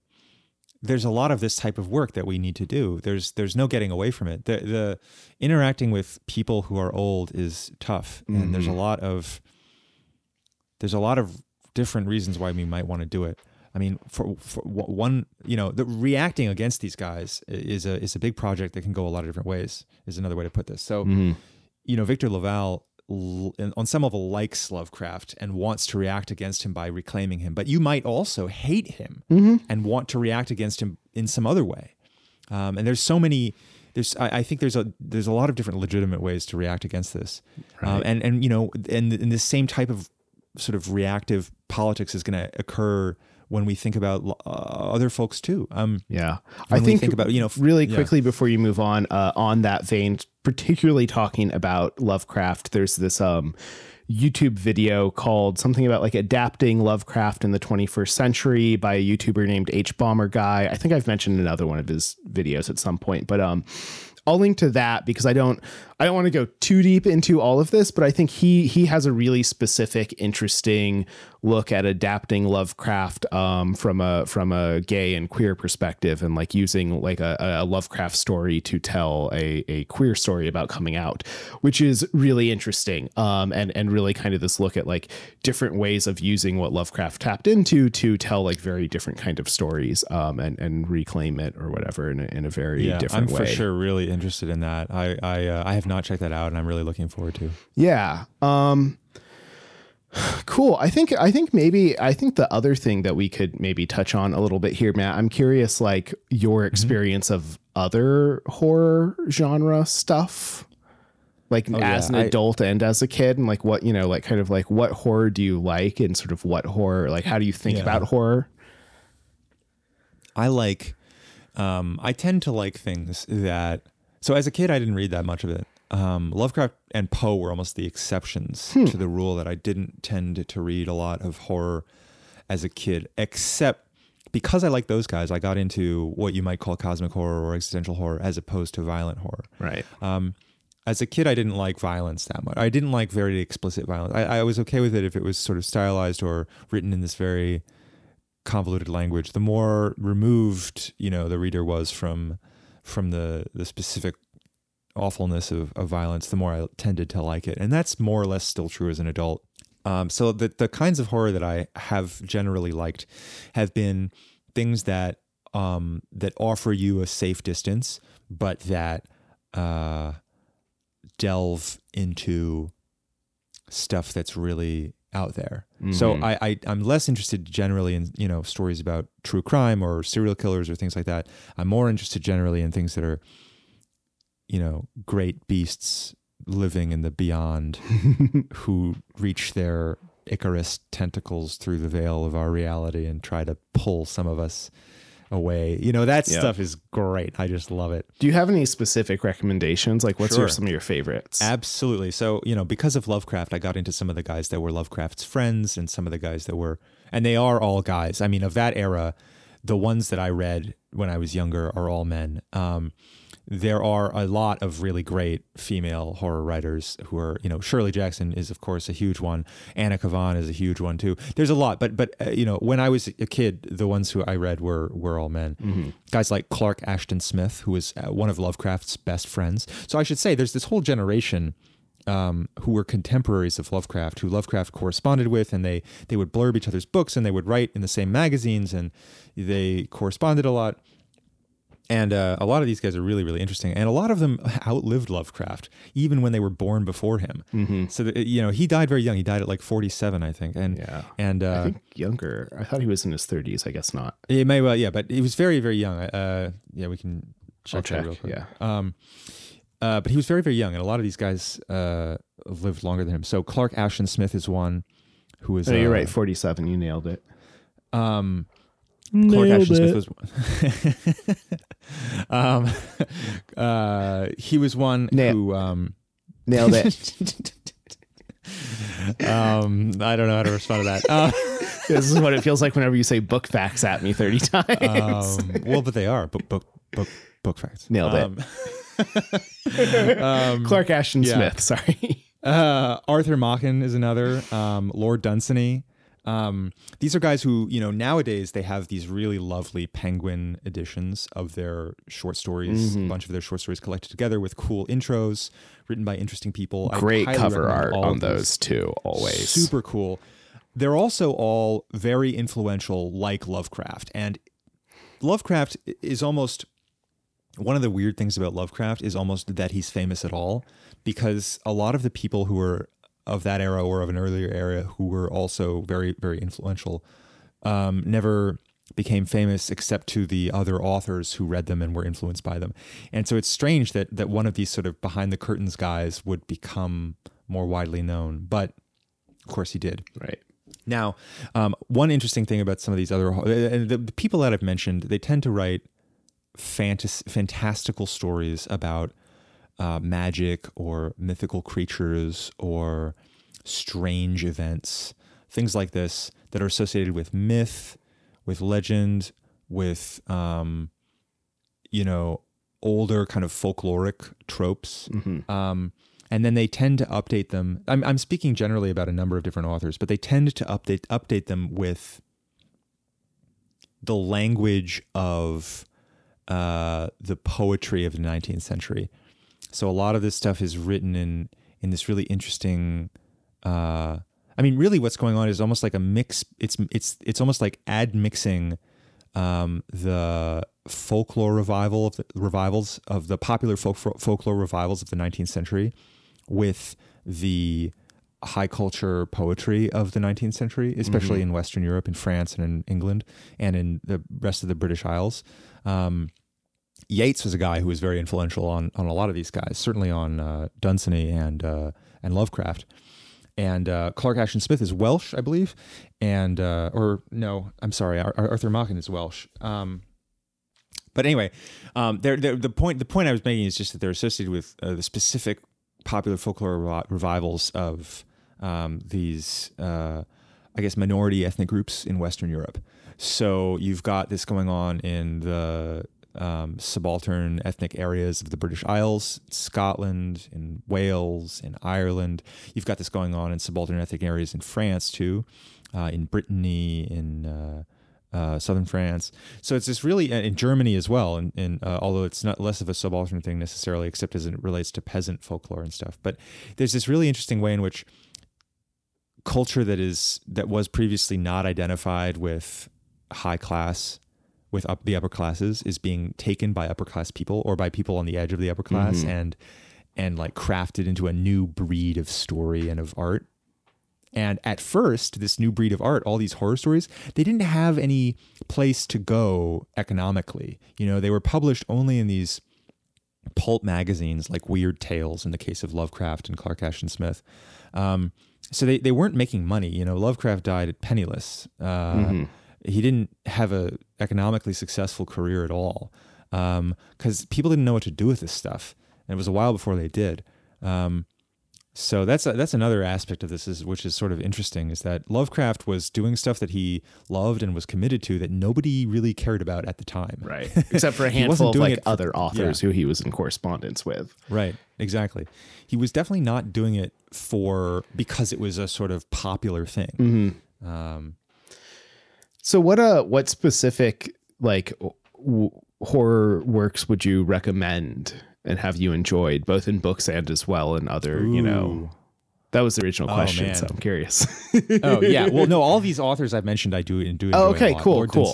there's a lot of this type of work that we need to do. There's there's no getting away from it. The the interacting with people who are old is tough, and there's a lot of there's a lot of different reasons why we might want to do it. I mean, for, for one, you know, the reacting against these guys is a is a big project that can go a lot of different ways. Is another way to put this. So, you know, Victor LaValle on some level likes Lovecraft and wants to react against him by reclaiming him, but you might also hate him and want to react against him in some other way. Um, and there's so many. There's, I, I think there's a there's a lot of different legitimate ways to react against this, um, and and you know, and, and this same type of sort of reactive politics is going to occur when we think about uh, other folks too. Um, Yeah. I think, think about, you know, really yeah. quickly before you move on, uh, on that vein, particularly talking about Lovecraft, there's this um, YouTube video called something about like adapting Lovecraft in the 21st century by a YouTuber named H. Bomberguy. I think I've mentioned another one of his videos at some point, but um, I'll link to that because I don't I don't want to go too deep into all of this, but I think he he has a really specific, interesting look at adapting Lovecraft um, from a from a gay and queer perspective, and like using like a, a Lovecraft story to tell a, a queer story about coming out, which is really interesting. Um, and and really kind of this look at like different ways of using what Lovecraft tapped into to tell like very different kind of stories, um, and and reclaim it or whatever in a, in a very yeah, different I'm way. for sure really interested in that. I I uh, I have not checked that out, and I'm really looking forward to. Yeah. Um cool. I think I think maybe I think the other thing that we could maybe touch on a little bit here, Matt. I'm curious like your Mm-hmm. experience of other horror genre stuff. Like Oh, as yeah. an I- adult and as a kid and like what, you know, like kind of like what horror do you like and sort of what horror like how do you think Yeah. about horror? I like, um, I tend to like things that So as a kid, I didn't read that much of it. Um, Lovecraft and Poe were almost the exceptions to the rule that I didn't tend to read a lot of horror as a kid, except because I like those guys. I got into what you might call cosmic horror or existential horror, as opposed to violent horror. Right. Um, as a kid, I didn't like violence that much. I didn't like very explicit violence. I, I was okay with it if it was sort of stylized or written in this very convoluted language. The more removed, you know, the reader was from from the the specific awfulness of, of violence, the more I tended to like it. And that's more or less still true as an adult. Um, so the the kinds of horror that I have generally liked have been things that um, that offer you a safe distance, but that uh, delve into stuff that's really out there. So I, I I'm less interested generally in you know stories about true crime or serial killers or things like that. I'm more interested generally in things that are you know great beasts living in the beyond who reach their ichorous tentacles through the veil of our reality and try to pull some of us away. You know that Yeah. stuff is great. I just love it. Do you have any specific recommendations? Like, what's your, some of your favorites? Absolutely. So, you know, because of Lovecraft, I got into some of the guys that were Lovecraft's friends and some of the guys that were, and they are all guys. I mean, of that era, the ones that I read when I was younger are all men. Um, there are a lot of really great female horror writers who are, you know, Shirley Jackson is of course a huge one. Anna Kavan is a huge one too. There's a lot, but but uh, you know, when I was a kid, the ones who I read were were all men. Guys like Clark Ashton Smith, who was uh, one of Lovecraft's best friends. So I should say, there's this whole generation um, who were contemporaries of Lovecraft, who Lovecraft corresponded with, and they they would blurb each other's books, and they would write in the same magazines, and they corresponded a lot. And uh, a lot of these guys are really, really interesting, and a lot of them outlived Lovecraft, even when they were born before him. Mm-hmm. So that, you know, he died very young. He died at like forty-seven, I think. And Yeah. and uh, I think younger. I thought he was in his 30s. I guess not. it may well, yeah, but he was very, very young. Uh, yeah, we can check, check. real quick. Yeah. Um, uh, but he was very, very young, and a lot of these guys uh, lived longer than him. So Clark Ashton Smith is one who is. No, you're uh, right. 47. You nailed it. Um, Clark Ashton Smith was. um, uh, he was one Na- who. Um, Nailed it. um, I don't know how to respond to that. Uh, this is what it feels like whenever you say book facts at me 30 times. um, well, but they are book book book book facts. Nailed it. it. um, Clark Ashton yeah. Smith. Sorry. Uh, Arthur Machen is another. Um, Lord Dunsany. Um, these are guys who, you know, nowadays they have these really lovely penguin editions of their short stories, Mm-hmm. a bunch of their short stories collected together with cool intros written by interesting people. Great cover art on those too. Always. Super cool. They're also all very influential, like Lovecraft. And Lovecraft is almost one of the weird things about Lovecraft is almost that he's famous at all, because a lot of the people who were of that era or of an earlier era who were also very, very influential um, never became famous except to the other authors who read them and were influenced by them. And so it's strange that that one of these sort of behind the curtains guys would become more widely known. But of course he did. Right. Now, um, one interesting thing about some of these other uh, the, the people that I've mentioned, they tend to write fantas- fantastical stories about uh, magic or mythical creatures or strange events, things like this that are associated with myth, with legend, with um, you know older kind of folkloric tropes. Um, and then they tend to update them. I'm, I'm speaking generally about a number of different authors, but they tend to update update them with the language of uh, the poetry of the 19th century. So a lot of this stuff is written in in this really interesting. Uh, I mean, really, what's going on is almost like a mix. It's it's it's almost like admixing um, the folklore revival of the revivals of the popular folk, folklore revivals of the 19th century with the high culture poetry of the 19th century, especially in Western Europe, in France, and in England, and in the rest of the British Isles. Um, Yeats was a guy who was very influential on on a lot of these guys, certainly on uh, Dunsany and uh, and Lovecraft. And uh, Clark Ashton Smith is Welsh, I believe, and uh, or no, I'm sorry, Ar- Arthur Machen is Welsh. Um, But anyway, um, they're, they're, the point the point I was making is just that they're associated with uh, the specific popular folklore revi- revivals of um, these, uh, I guess, minority ethnic groups in Western Europe. So you've got this going on in the um, subaltern ethnic areas of the British Isles, Scotland, in Wales, in Ireland. You've got this going on in subaltern ethnic areas in France too, uh, in Brittany, in uh, uh, southern France. So it's this really in Germany as well, and, and uh, although it's not less of a subaltern thing necessarily, except as it relates to peasant folklore and stuff. But there's this really interesting way in which culture that is that was previously not identified with high class with up the upper classes is being taken by upper class people or by people on the edge of the upper class mm-hmm. and and like crafted into a new breed of story and of art. And at first, this new breed of art, all these horror stories, they didn't have any place to go economically. You know, they were published only in these pulp magazines like Weird Tales in the case of Lovecraft and Clark Ashton Smith. Um, so they, they weren't making money. You know, Lovecraft died penniless. Uh, mm-hmm he didn't have a economically successful career at all because um, people didn't know what to do with this stuff, and it was a while before they did. Um, so that's a, that's another aspect of this is which is sort of interesting is that Lovecraft was doing stuff that he loved and was committed to that nobody really cared about at the time. Right. Except for a handful of like for, other authors yeah. who he was in correspondence with. Right. Exactly. He was definitely not doing it for because it was a sort of popular thing. Mm-hmm. Um, so what uh what specific like w- horror works would you recommend and have you enjoyed both in books and as well in other, Ooh. you know? That was the original oh, question, oh, so I'm curious. oh yeah, well no, all these authors I've mentioned I do do. Oh, okay, cool, Lord cool.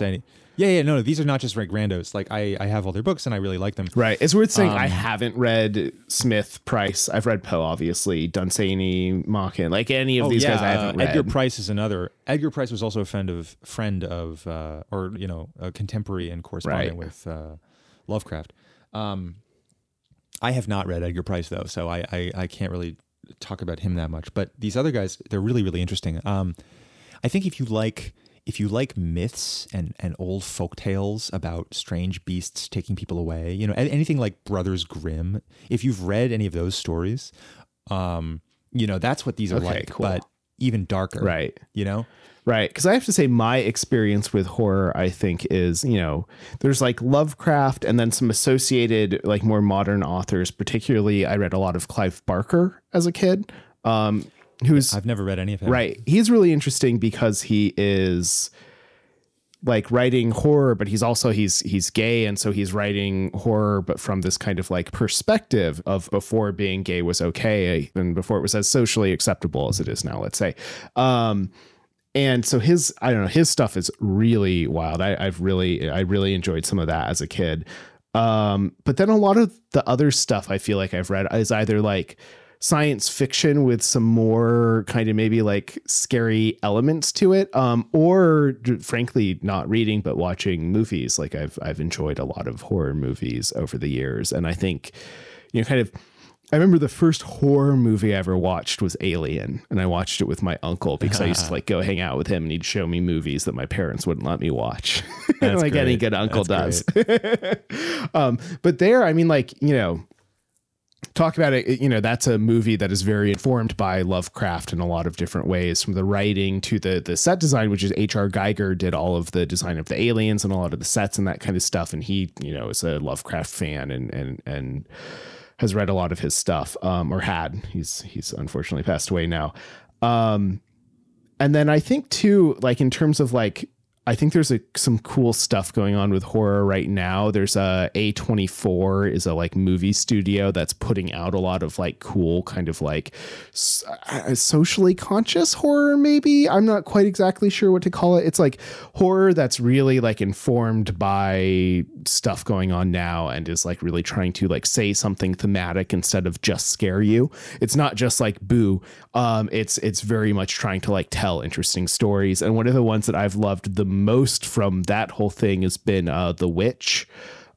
Yeah, yeah, no, these are not just like randos. Like I, I have all their books and I really like them. Right. It's worth saying um, I haven't read Smith, Price. I've read Poe, obviously, Dunsany, Machen, like any of oh, these yeah, guys I haven't uh, read. Edgar Price is another. Edgar Price was also a friend of friend of uh, or you know a contemporary and correspondent right. with uh, Lovecraft. Um, I have not read Edgar Price though, so I, I I can't really talk about him that much. But these other guys, they're really really interesting. Um, I think if you like if you like myths and, and old folk tales about strange beasts taking people away, you know, anything like Brothers Grimm, if you've read any of those stories, um, you know, that's what these are okay, like, cool. but even darker. Right. You know? Right. Because I have to say, my experience with horror, I think, is, you know, there's like Lovecraft and then some associated, like more modern authors. Particularly, I read a lot of Clive Barker as a kid. Um, who's I've never read any of him. Right. He's really interesting because he is like writing horror but he's also he's he's gay and so he's writing horror but from this kind of like perspective of before being gay was okay and before it was as socially acceptable as it is now let's say um and so his i don't know his stuff is really wild I, i've really i really enjoyed some of that as a kid um but then a lot of the other stuff i feel like i've read is either like science fiction with some more kind of maybe like scary elements to it um, or frankly not reading but watching movies like I've I've enjoyed a lot of horror movies over the years and I think you know kind of I remember the first horror movie I ever watched was Alien, and I watched it with my uncle because I used to like go hang out with him, and he'd show me movies that my parents wouldn't let me watch, like great. any good uncle That's does. um, but there, I mean, like you know, talk about it you know that's a movie that is very informed by lovecraft in a lot of different ways from the writing to the the set design which is hr giger did all of the design of the aliens and a lot of the sets and that kind of stuff. And he you know is a lovecraft fan and and and has read a lot of his stuff um or had. He's he's unfortunately passed away now. Um and then i think too like in terms of like I think there's a, some cool stuff going on with horror right now. There's a A24 is a like movie studio that's putting out a lot of like cool kind of like socially conscious horror maybe. I'm not quite exactly sure what to call it. It's like horror that's really like informed by stuff going on now and is like really trying to like say something thematic instead of just scare you. It's not just like boo. Um it's it's very much trying to like tell interesting stories and one of the ones that I've loved the most from that whole thing has been uh, The Witch.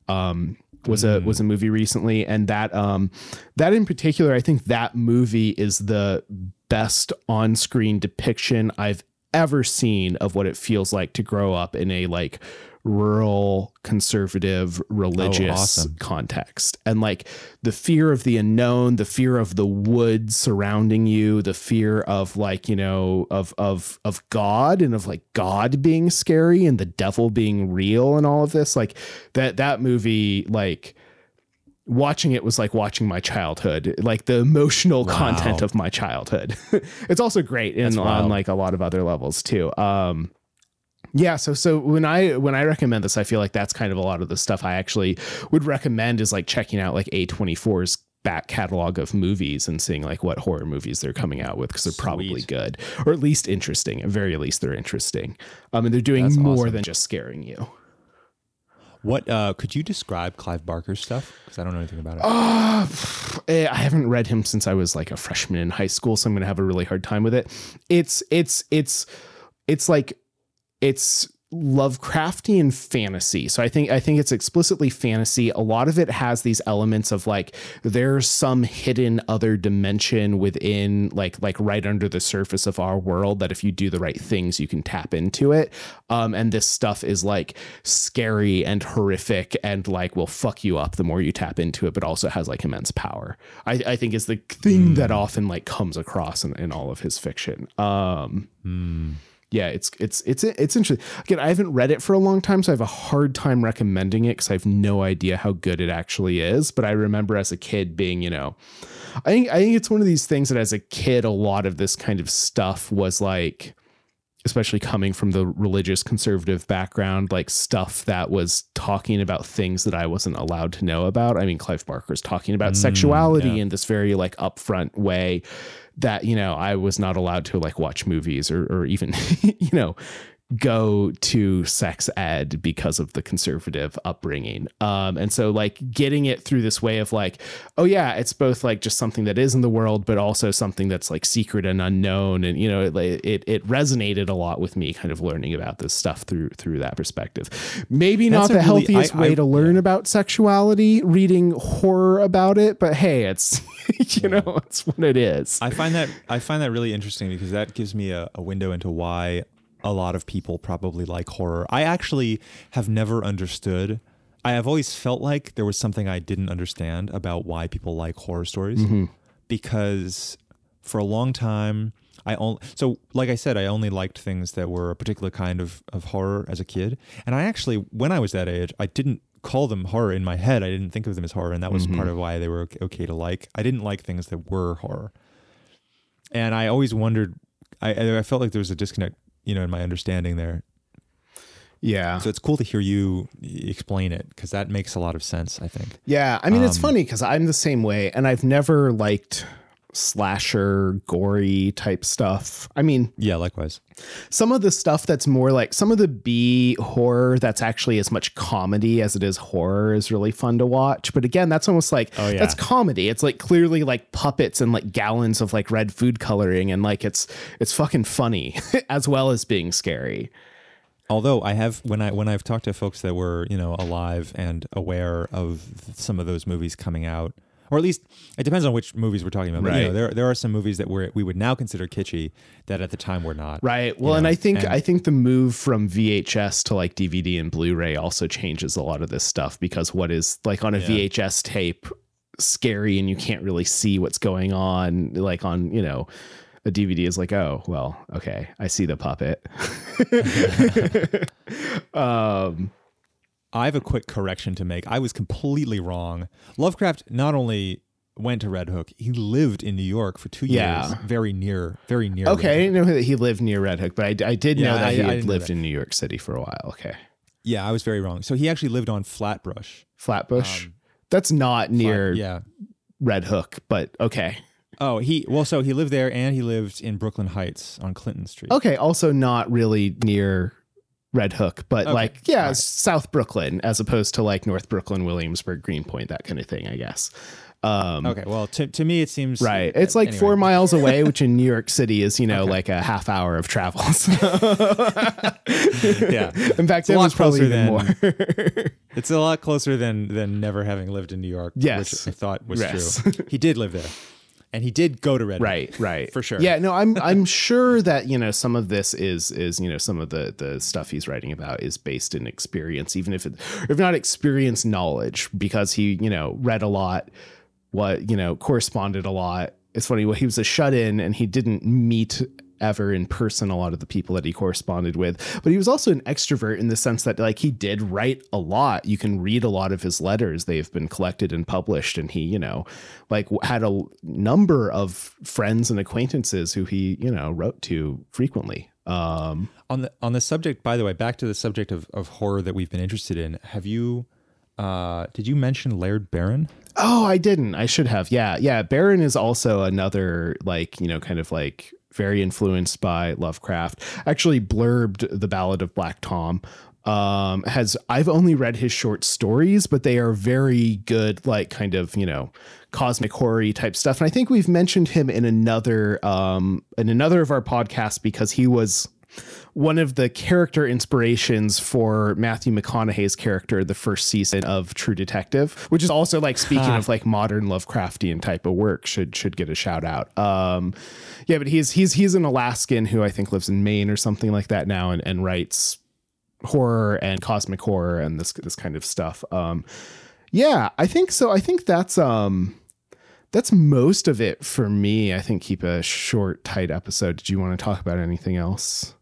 Um, was a was a mm. movie recently, and that um, that in particular, I think that movie is the best on screen depiction I've ever seen of what it feels like to grow up in a like rural conservative religious awesome. context. And like the fear of the unknown the fear of the woods surrounding you the fear of like you know of of of god and of like god being scary and the devil being real and all of this like that that movie like watching it was like watching my childhood like the emotional content of my childhood. It's also great in on like a lot of other levels too. Um yeah, so so when I when I recommend this, I feel like that's kind of a lot of the stuff I actually would recommend is like checking out like A24's back catalog of movies and seeing like what horror movies they're coming out with because they're probably good or at least interesting. At very least, they're interesting. Um, and they're doing That's more awesome. than just scaring you. What uh, could you describe Clive Barker's stuff? Because I don't know anything about it. Uh, eh, I haven't read him since I was like a freshman in high school, so I'm gonna have a really hard time with it. It's it's it's it's like it's Lovecraftian fantasy. So I think I think it's explicitly fantasy. A lot of it has these elements of like there's some hidden other dimension within like like right under the surface of our world that if you do the right things you can tap into it. Um and this stuff is like scary and horrific and like will fuck you up the more you tap into it, but also has like immense power. I, I think is the thing that often like comes across in, in all of his fiction. Um yeah, it's it's it's it's interesting. Again, I haven't read it for a long time, so I have a hard time recommending it because I have no idea how good it actually is. But I remember as a kid being, you know, I think I think it's one of these things that as a kid, a lot of this kind of stuff was like, especially coming from the religious conservative background, like stuff that was talking about things that I wasn't allowed to know about. I mean, Clive Barker's talking about mm, sexuality yeah. in this very like upfront way that you know I was not allowed to like watch movies or or even you know go to sex ed because of the conservative upbringing. Um and so like getting it through this way of like oh yeah it's both like just something that is in the world but also something that's like secret and unknown. And you know it it, it resonated a lot with me kind of learning about this stuff through through that perspective. Maybe That's not the really- healthiest I- way I- to learn about sexuality reading horror about it but hey it's you know it's what it is. I find that I find that really interesting because that gives me a, a window into why a lot of people probably like horror. I actually have never understood. I have always felt like there was something I didn't understand about why people like horror stories mm-hmm. because for a long time I only so like I said I only liked things that were a particular kind of of horror as a kid. And I actually when I was that age I didn't call them horror in my head. I didn't think of them as horror and that was mm-hmm. part of why they were okay, okay to like. I didn't like things that were horror. And I always wondered I I felt like there was a disconnect you know in my understanding there. Yeah. So it's cool to hear you explain it because that makes a lot of sense I think. Yeah, I mean it's Um, funny because I'm the same way, and I've never liked slasher, gory type stuff. I mean, yeah likewise some of the stuff that's more like some of the B horror that's actually as much comedy as it is horror is really fun to watch. But again, that's almost like Oh, yeah. that's comedy. It's like clearly like puppets and like gallons of like red food coloring, and like it's it's fucking funny as well as being scary. Although I have when I when I've talked to folks that were you know alive and aware of some of those movies coming out, or at least it depends on which movies we're talking about. But you know, Right. there there are some movies that we we would now consider kitschy that at the time were not. Right. Well, you and know, I think and- I think the move from VHS to like DVD and Blu-ray also changes a lot of this stuff because what is like on a Yeah. VHS tape scary and you can't really see what's going on like on, you know, a DVD is like, "Oh, well, okay, I see the puppet." um I have a quick correction to make. I was completely wrong. Lovecraft not only went to Red Hook, he lived in New York for two Yeah. years, very near, very near. okay, I didn't know that he lived near Red Hook, but I, I did Yeah, know that I- he I lived that. in New York City for a while. Okay. Yeah, I was very wrong. So he actually lived on Flatbush. Flatbush. Um, That's not near Flat- yeah. Red Hook, but okay. Oh, he well, so he lived there, and he lived in Brooklyn Heights on Clinton Street. Okay, also not really near Red Hook, but Okay, like yeah, right. South Brooklyn as opposed to like North Brooklyn, Williamsburg, Greenpoint, that kind of thing, I guess. Um, Okay, well, to, to me it seems Right. It's like anyway. four miles away, which in New York City is, you know, like a half hour of travel. So- Yeah, In fact, a it was probably than- more. it's a lot closer than than never having lived in New York. Yes. which I thought was Yes. true. He did live there, and he did go to Red right right. for sure. Yeah no i'm i'm sure that you know some of this is is you know some of the the stuff he's writing about is based in experience even if it if not experience knowledge because he you know read a lot what you know corresponded a lot. It's funny well, he was a shut-in and he didn't meet ever in person a lot of the people that he corresponded with. But he was also an extrovert in the sense that like he did write a lot. You can read a lot of his letters. They've been collected and published and he you know like had a number of friends and acquaintances who he you know wrote to frequently. Um on the on the subject by the way back to the subject of, of horror that we've been interested in have you uh did you mention laird barron? Oh i didn't. I should have. Yeah yeah. Barron is also another like you know kind of like very influenced by Lovecraft. Actually, blurbed the Ballad of Black Tom. Um, has I've only read his short stories, but they are very good, like kind of you know cosmic horror type stuff. And I think we've mentioned him in another um, in another of our podcasts because he was one of the character inspirations for Matthew McConaughey's character, the first season of True Detective, which is also like speaking of like modern Lovecraftian type of work, should should get a shout out. Um, yeah, but he's he's he's an Alaskan who I think lives in Maine or something like that now, and, and writes horror and cosmic horror and this this kind of stuff. Um, yeah, I think so. I think that's um that's most of it for me. I think keep a short, tight episode. Did you want to talk about anything else?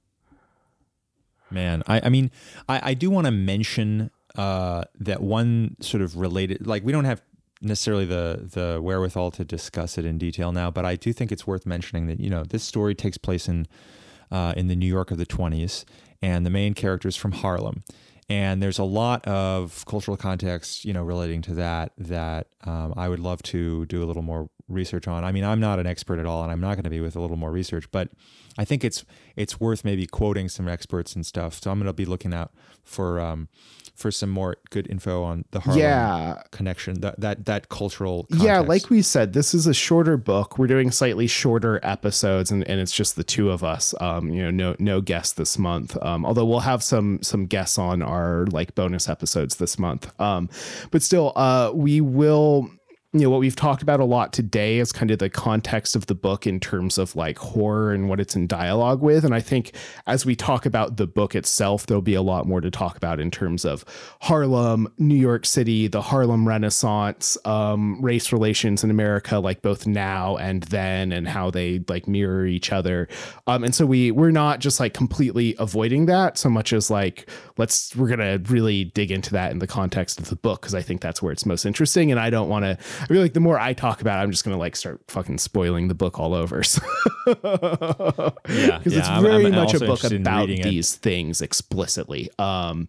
Man, I, I mean, I, I do want to mention uh, that one sort of related, like we don't have necessarily the the wherewithal to discuss it in detail now, but I do think it's worth mentioning that you know this story takes place in uh, in the New York of the 20s, and the main character is from Harlem, and there's a lot of cultural context, you know, relating to that that um, I would love to do a little more research on. I mean, I'm not an expert at all, and I'm not going to be with a little more research, but I think it's it's worth maybe quoting some experts and stuff. So I'm going to be looking out for um, for some more good info on the Harlem yeah. connection, that that that cultural. Context. Yeah, like we said, this is a shorter book. We're doing slightly shorter episodes, and, and it's just the two of us. Um, you know, no no guests this month. Um, although we'll have some some guests on our like bonus episodes this month. Um, but still, uh, we will you know what we've talked about a lot today is kind of the context of the book in terms of like horror and what it's in dialogue with. And i think as we talk about the book itself there'll be a lot more to talk about in terms of harlem new york city the harlem renaissance um, race relations in america like both now and then and how they like mirror each other. Um, and so we we're not just like completely avoiding that so much as like let's we're gonna really dig into that in the context of the book because i think that's where it's most interesting. And i don't want to I feel like the more I talk about it, I'm just gonna like start fucking spoiling the book all over. So. yeah, because yeah, it's I'm- very I'm much a book about reading it. these things explicitly. Um,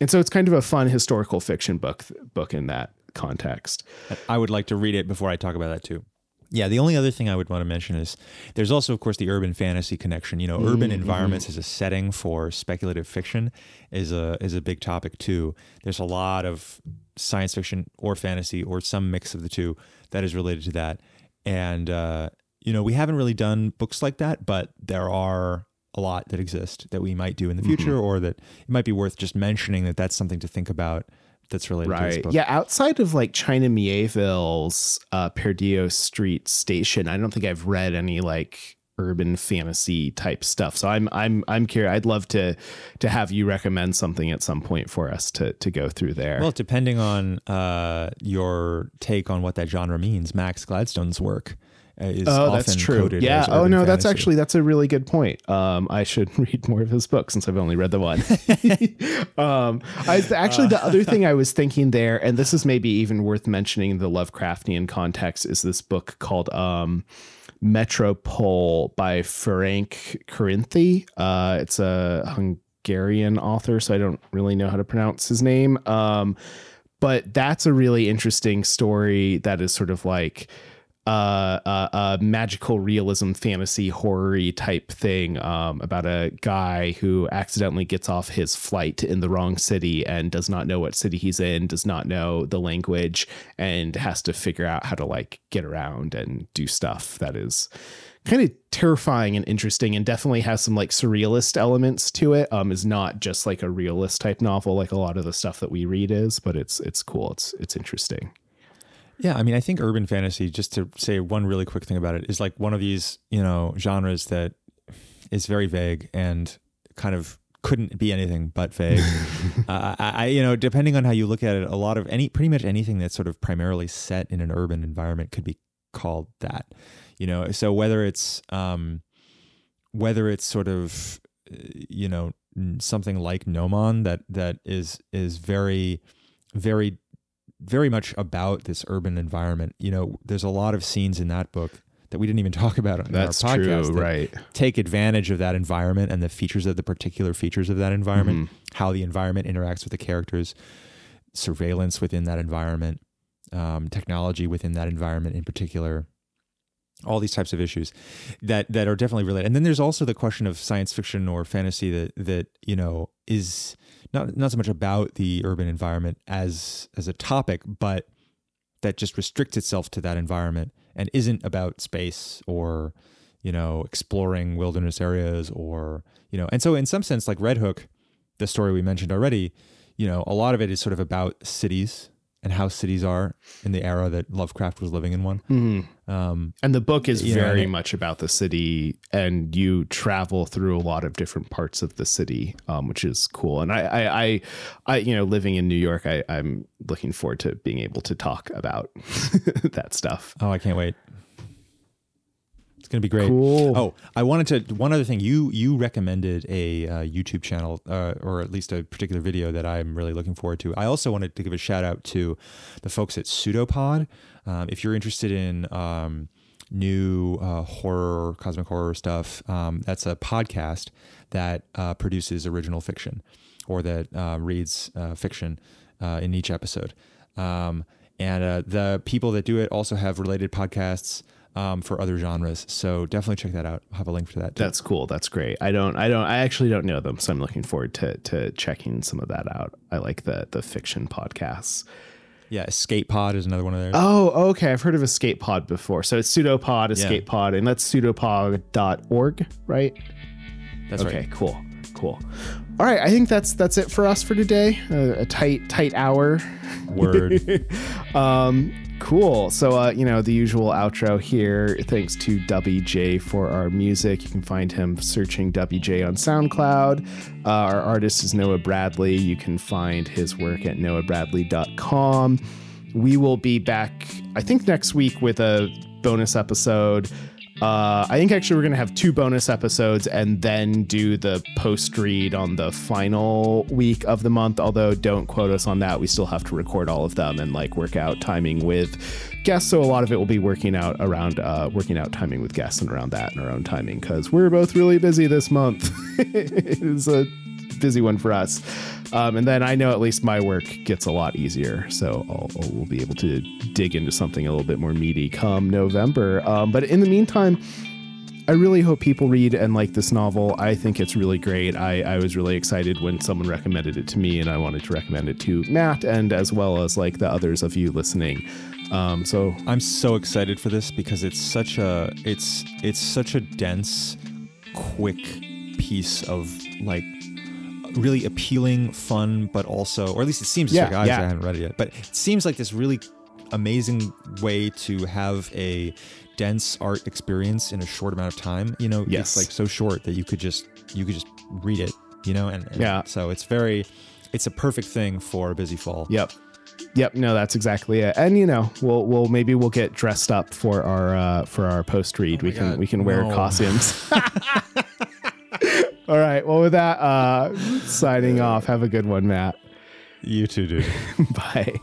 and so it's kind of a fun historical fiction book book in that context. I would like to read it before I talk about that too. Yeah, the only other thing I would want to mention is there's also, of course, the urban fantasy connection. You know, urban environments as a setting for speculative fiction is a is a big topic too. There's a lot of science fiction or fantasy or some mix of the two that is related to that. And uh, you know, we haven't really done books like that, but there are a lot that exist that we might do in the future, or that it might be worth just mentioning that that's something to think about. That's related to this Right. book. Yeah. Outside of like China Mieville's uh, Perdido Street Station, I don't think I've read any like urban fantasy type stuff. So I'm I'm I'm curious. I'd love to to have you recommend something at some point for us to to go through there. Well, depending on uh, your take on what that genre means, Max Gladstone's work uh, is Oh, often that's true. coded Yeah. Oh no, that's actually that's a really good point. Um, I should read more of his books since I've only read the one. um, I actually the other thing I was thinking there, and this is maybe even worth mentioning in the Lovecraftian context, is this book called um, Metropole by Ferenc Karinthy. Uh, it's a Hungarian author, so I don't really know how to pronounce his name. Um, but that's a really interesting story that is sort of like uh, uh, a magical realism fantasy horror type thing um, about a guy who accidentally gets off his flight in the wrong city and does not know what city he's in, does not know the language, and has to figure out how to like get around and do stuff that is kind of terrifying and interesting and definitely has some like surrealist elements to it. Um is not just like a realist type novel like a lot of the stuff that we read is but it's it's cool. It's it's interesting Yeah, I mean, I think urban fantasy, just to say one really quick thing about it, is like one of these, you know, genres that is very vague and kind of couldn't be anything but vague. uh, I, I, you know, depending on how you look at it, a lot of any, pretty much anything that's sort of primarily set in an urban environment could be called that. You know, so whether it's, um, whether it's sort of, uh, you know, something like Gnomon that that is is very, very very much about this urban environment. You know, there's a lot of scenes in that book that we didn't even talk about on That's our podcast. true, that right? Take advantage of that environment and the features of the particular features of that environment, how the environment interacts with the characters, surveillance within that environment, um, technology within that environment in particular. All these types of issues that that are definitely related. And then there's also the question of science fiction or fantasy that that you know is not not so much about the urban environment as as a topic, but that just restricts itself to that environment and isn't about space or you know exploring wilderness areas or you know and so in some sense like red hook the story we mentioned already you know a lot of it is sort of about cities and how cities are in the era that lovecraft was living in one um, And the book is know, very much about the city, and you travel through a lot of different parts of the city, um, which is cool. And I, I, I, I, you know, living in New York, I, I'm looking forward to being able to talk about that stuff. oh i can't wait it's gonna be great. Cool. oh i wanted to one other thing. You you recommended a uh, youtube channel uh, or at least a particular video that i'm really looking forward to. I also wanted to give a shout out to the folks at pseudopod. Um, if you're interested in um, new uh, horror cosmic horror stuff um, that's a podcast that uh, produces original fiction or that uh, reads uh, fiction uh, in each episode. Um, and uh, the people that do it also have related podcasts um, for other genres. So definitely check that out. I'll have a link for that. Too. That's cool. That's great. I don't, I don't, I actually don't know them, so I'm looking forward to to checking some of that out. I like the the fiction podcasts. yeah, Escape Pod is another one of theirs. Oh, okay. I've heard of Escape Pod before. So it's pseudopod, escape pod, and that's pseudopod.org, right? That's okay, right. cool, cool. All right, I think that's that's it for us for today. Uh, a tight tight hour. Word. Um, cool. So uh, you know the usual outro here. Thanks to WJ for our music. You can find him searching WJ on SoundCloud. Uh, our artist is Noah Bradley. You can find his work at noahbradley.com. We will be back, I think, next week with a bonus episode. Uh, I think actually we're gonna have two bonus episodes and then do the post read on the final week of the month. Although don't quote us on that, we still have to record all of them and like work out timing with guests. So a lot of it will be working out around uh, working out timing with guests and around that and our own timing because we're both really busy this month. it's a busy one for us. Um, and then I know at least my work gets a lot easier, so I'll, we'll be able to dig into something a little bit more meaty come November. Um, but in the meantime, I really hope people read and like this novel. I think it's really great. I, I was really excited when someone recommended it to me, and I wanted to recommend it to Matt and as well as like the others of you listening. Um, so I'm so excited for this because it's such a it's it's such a dense, quick piece of like really appealing, fun, but also, or at least it seems Yeah, like yeah. I haven't read it yet, but it seems like this really amazing way to have a dense art experience in a short amount of time. You know, Yes. it's like so short that you could just you could just read it. You know, and, and Yeah. so it's very, it's a perfect thing for a busy fall. Yep. Yep, no, that's exactly it. And you know, we'll we'll maybe we'll get dressed up for our uh for our post read. we can God, we can wear no. costumes. All right. Well, with that, uh signing off. Have a good one, Matt. You too, dude. Bye.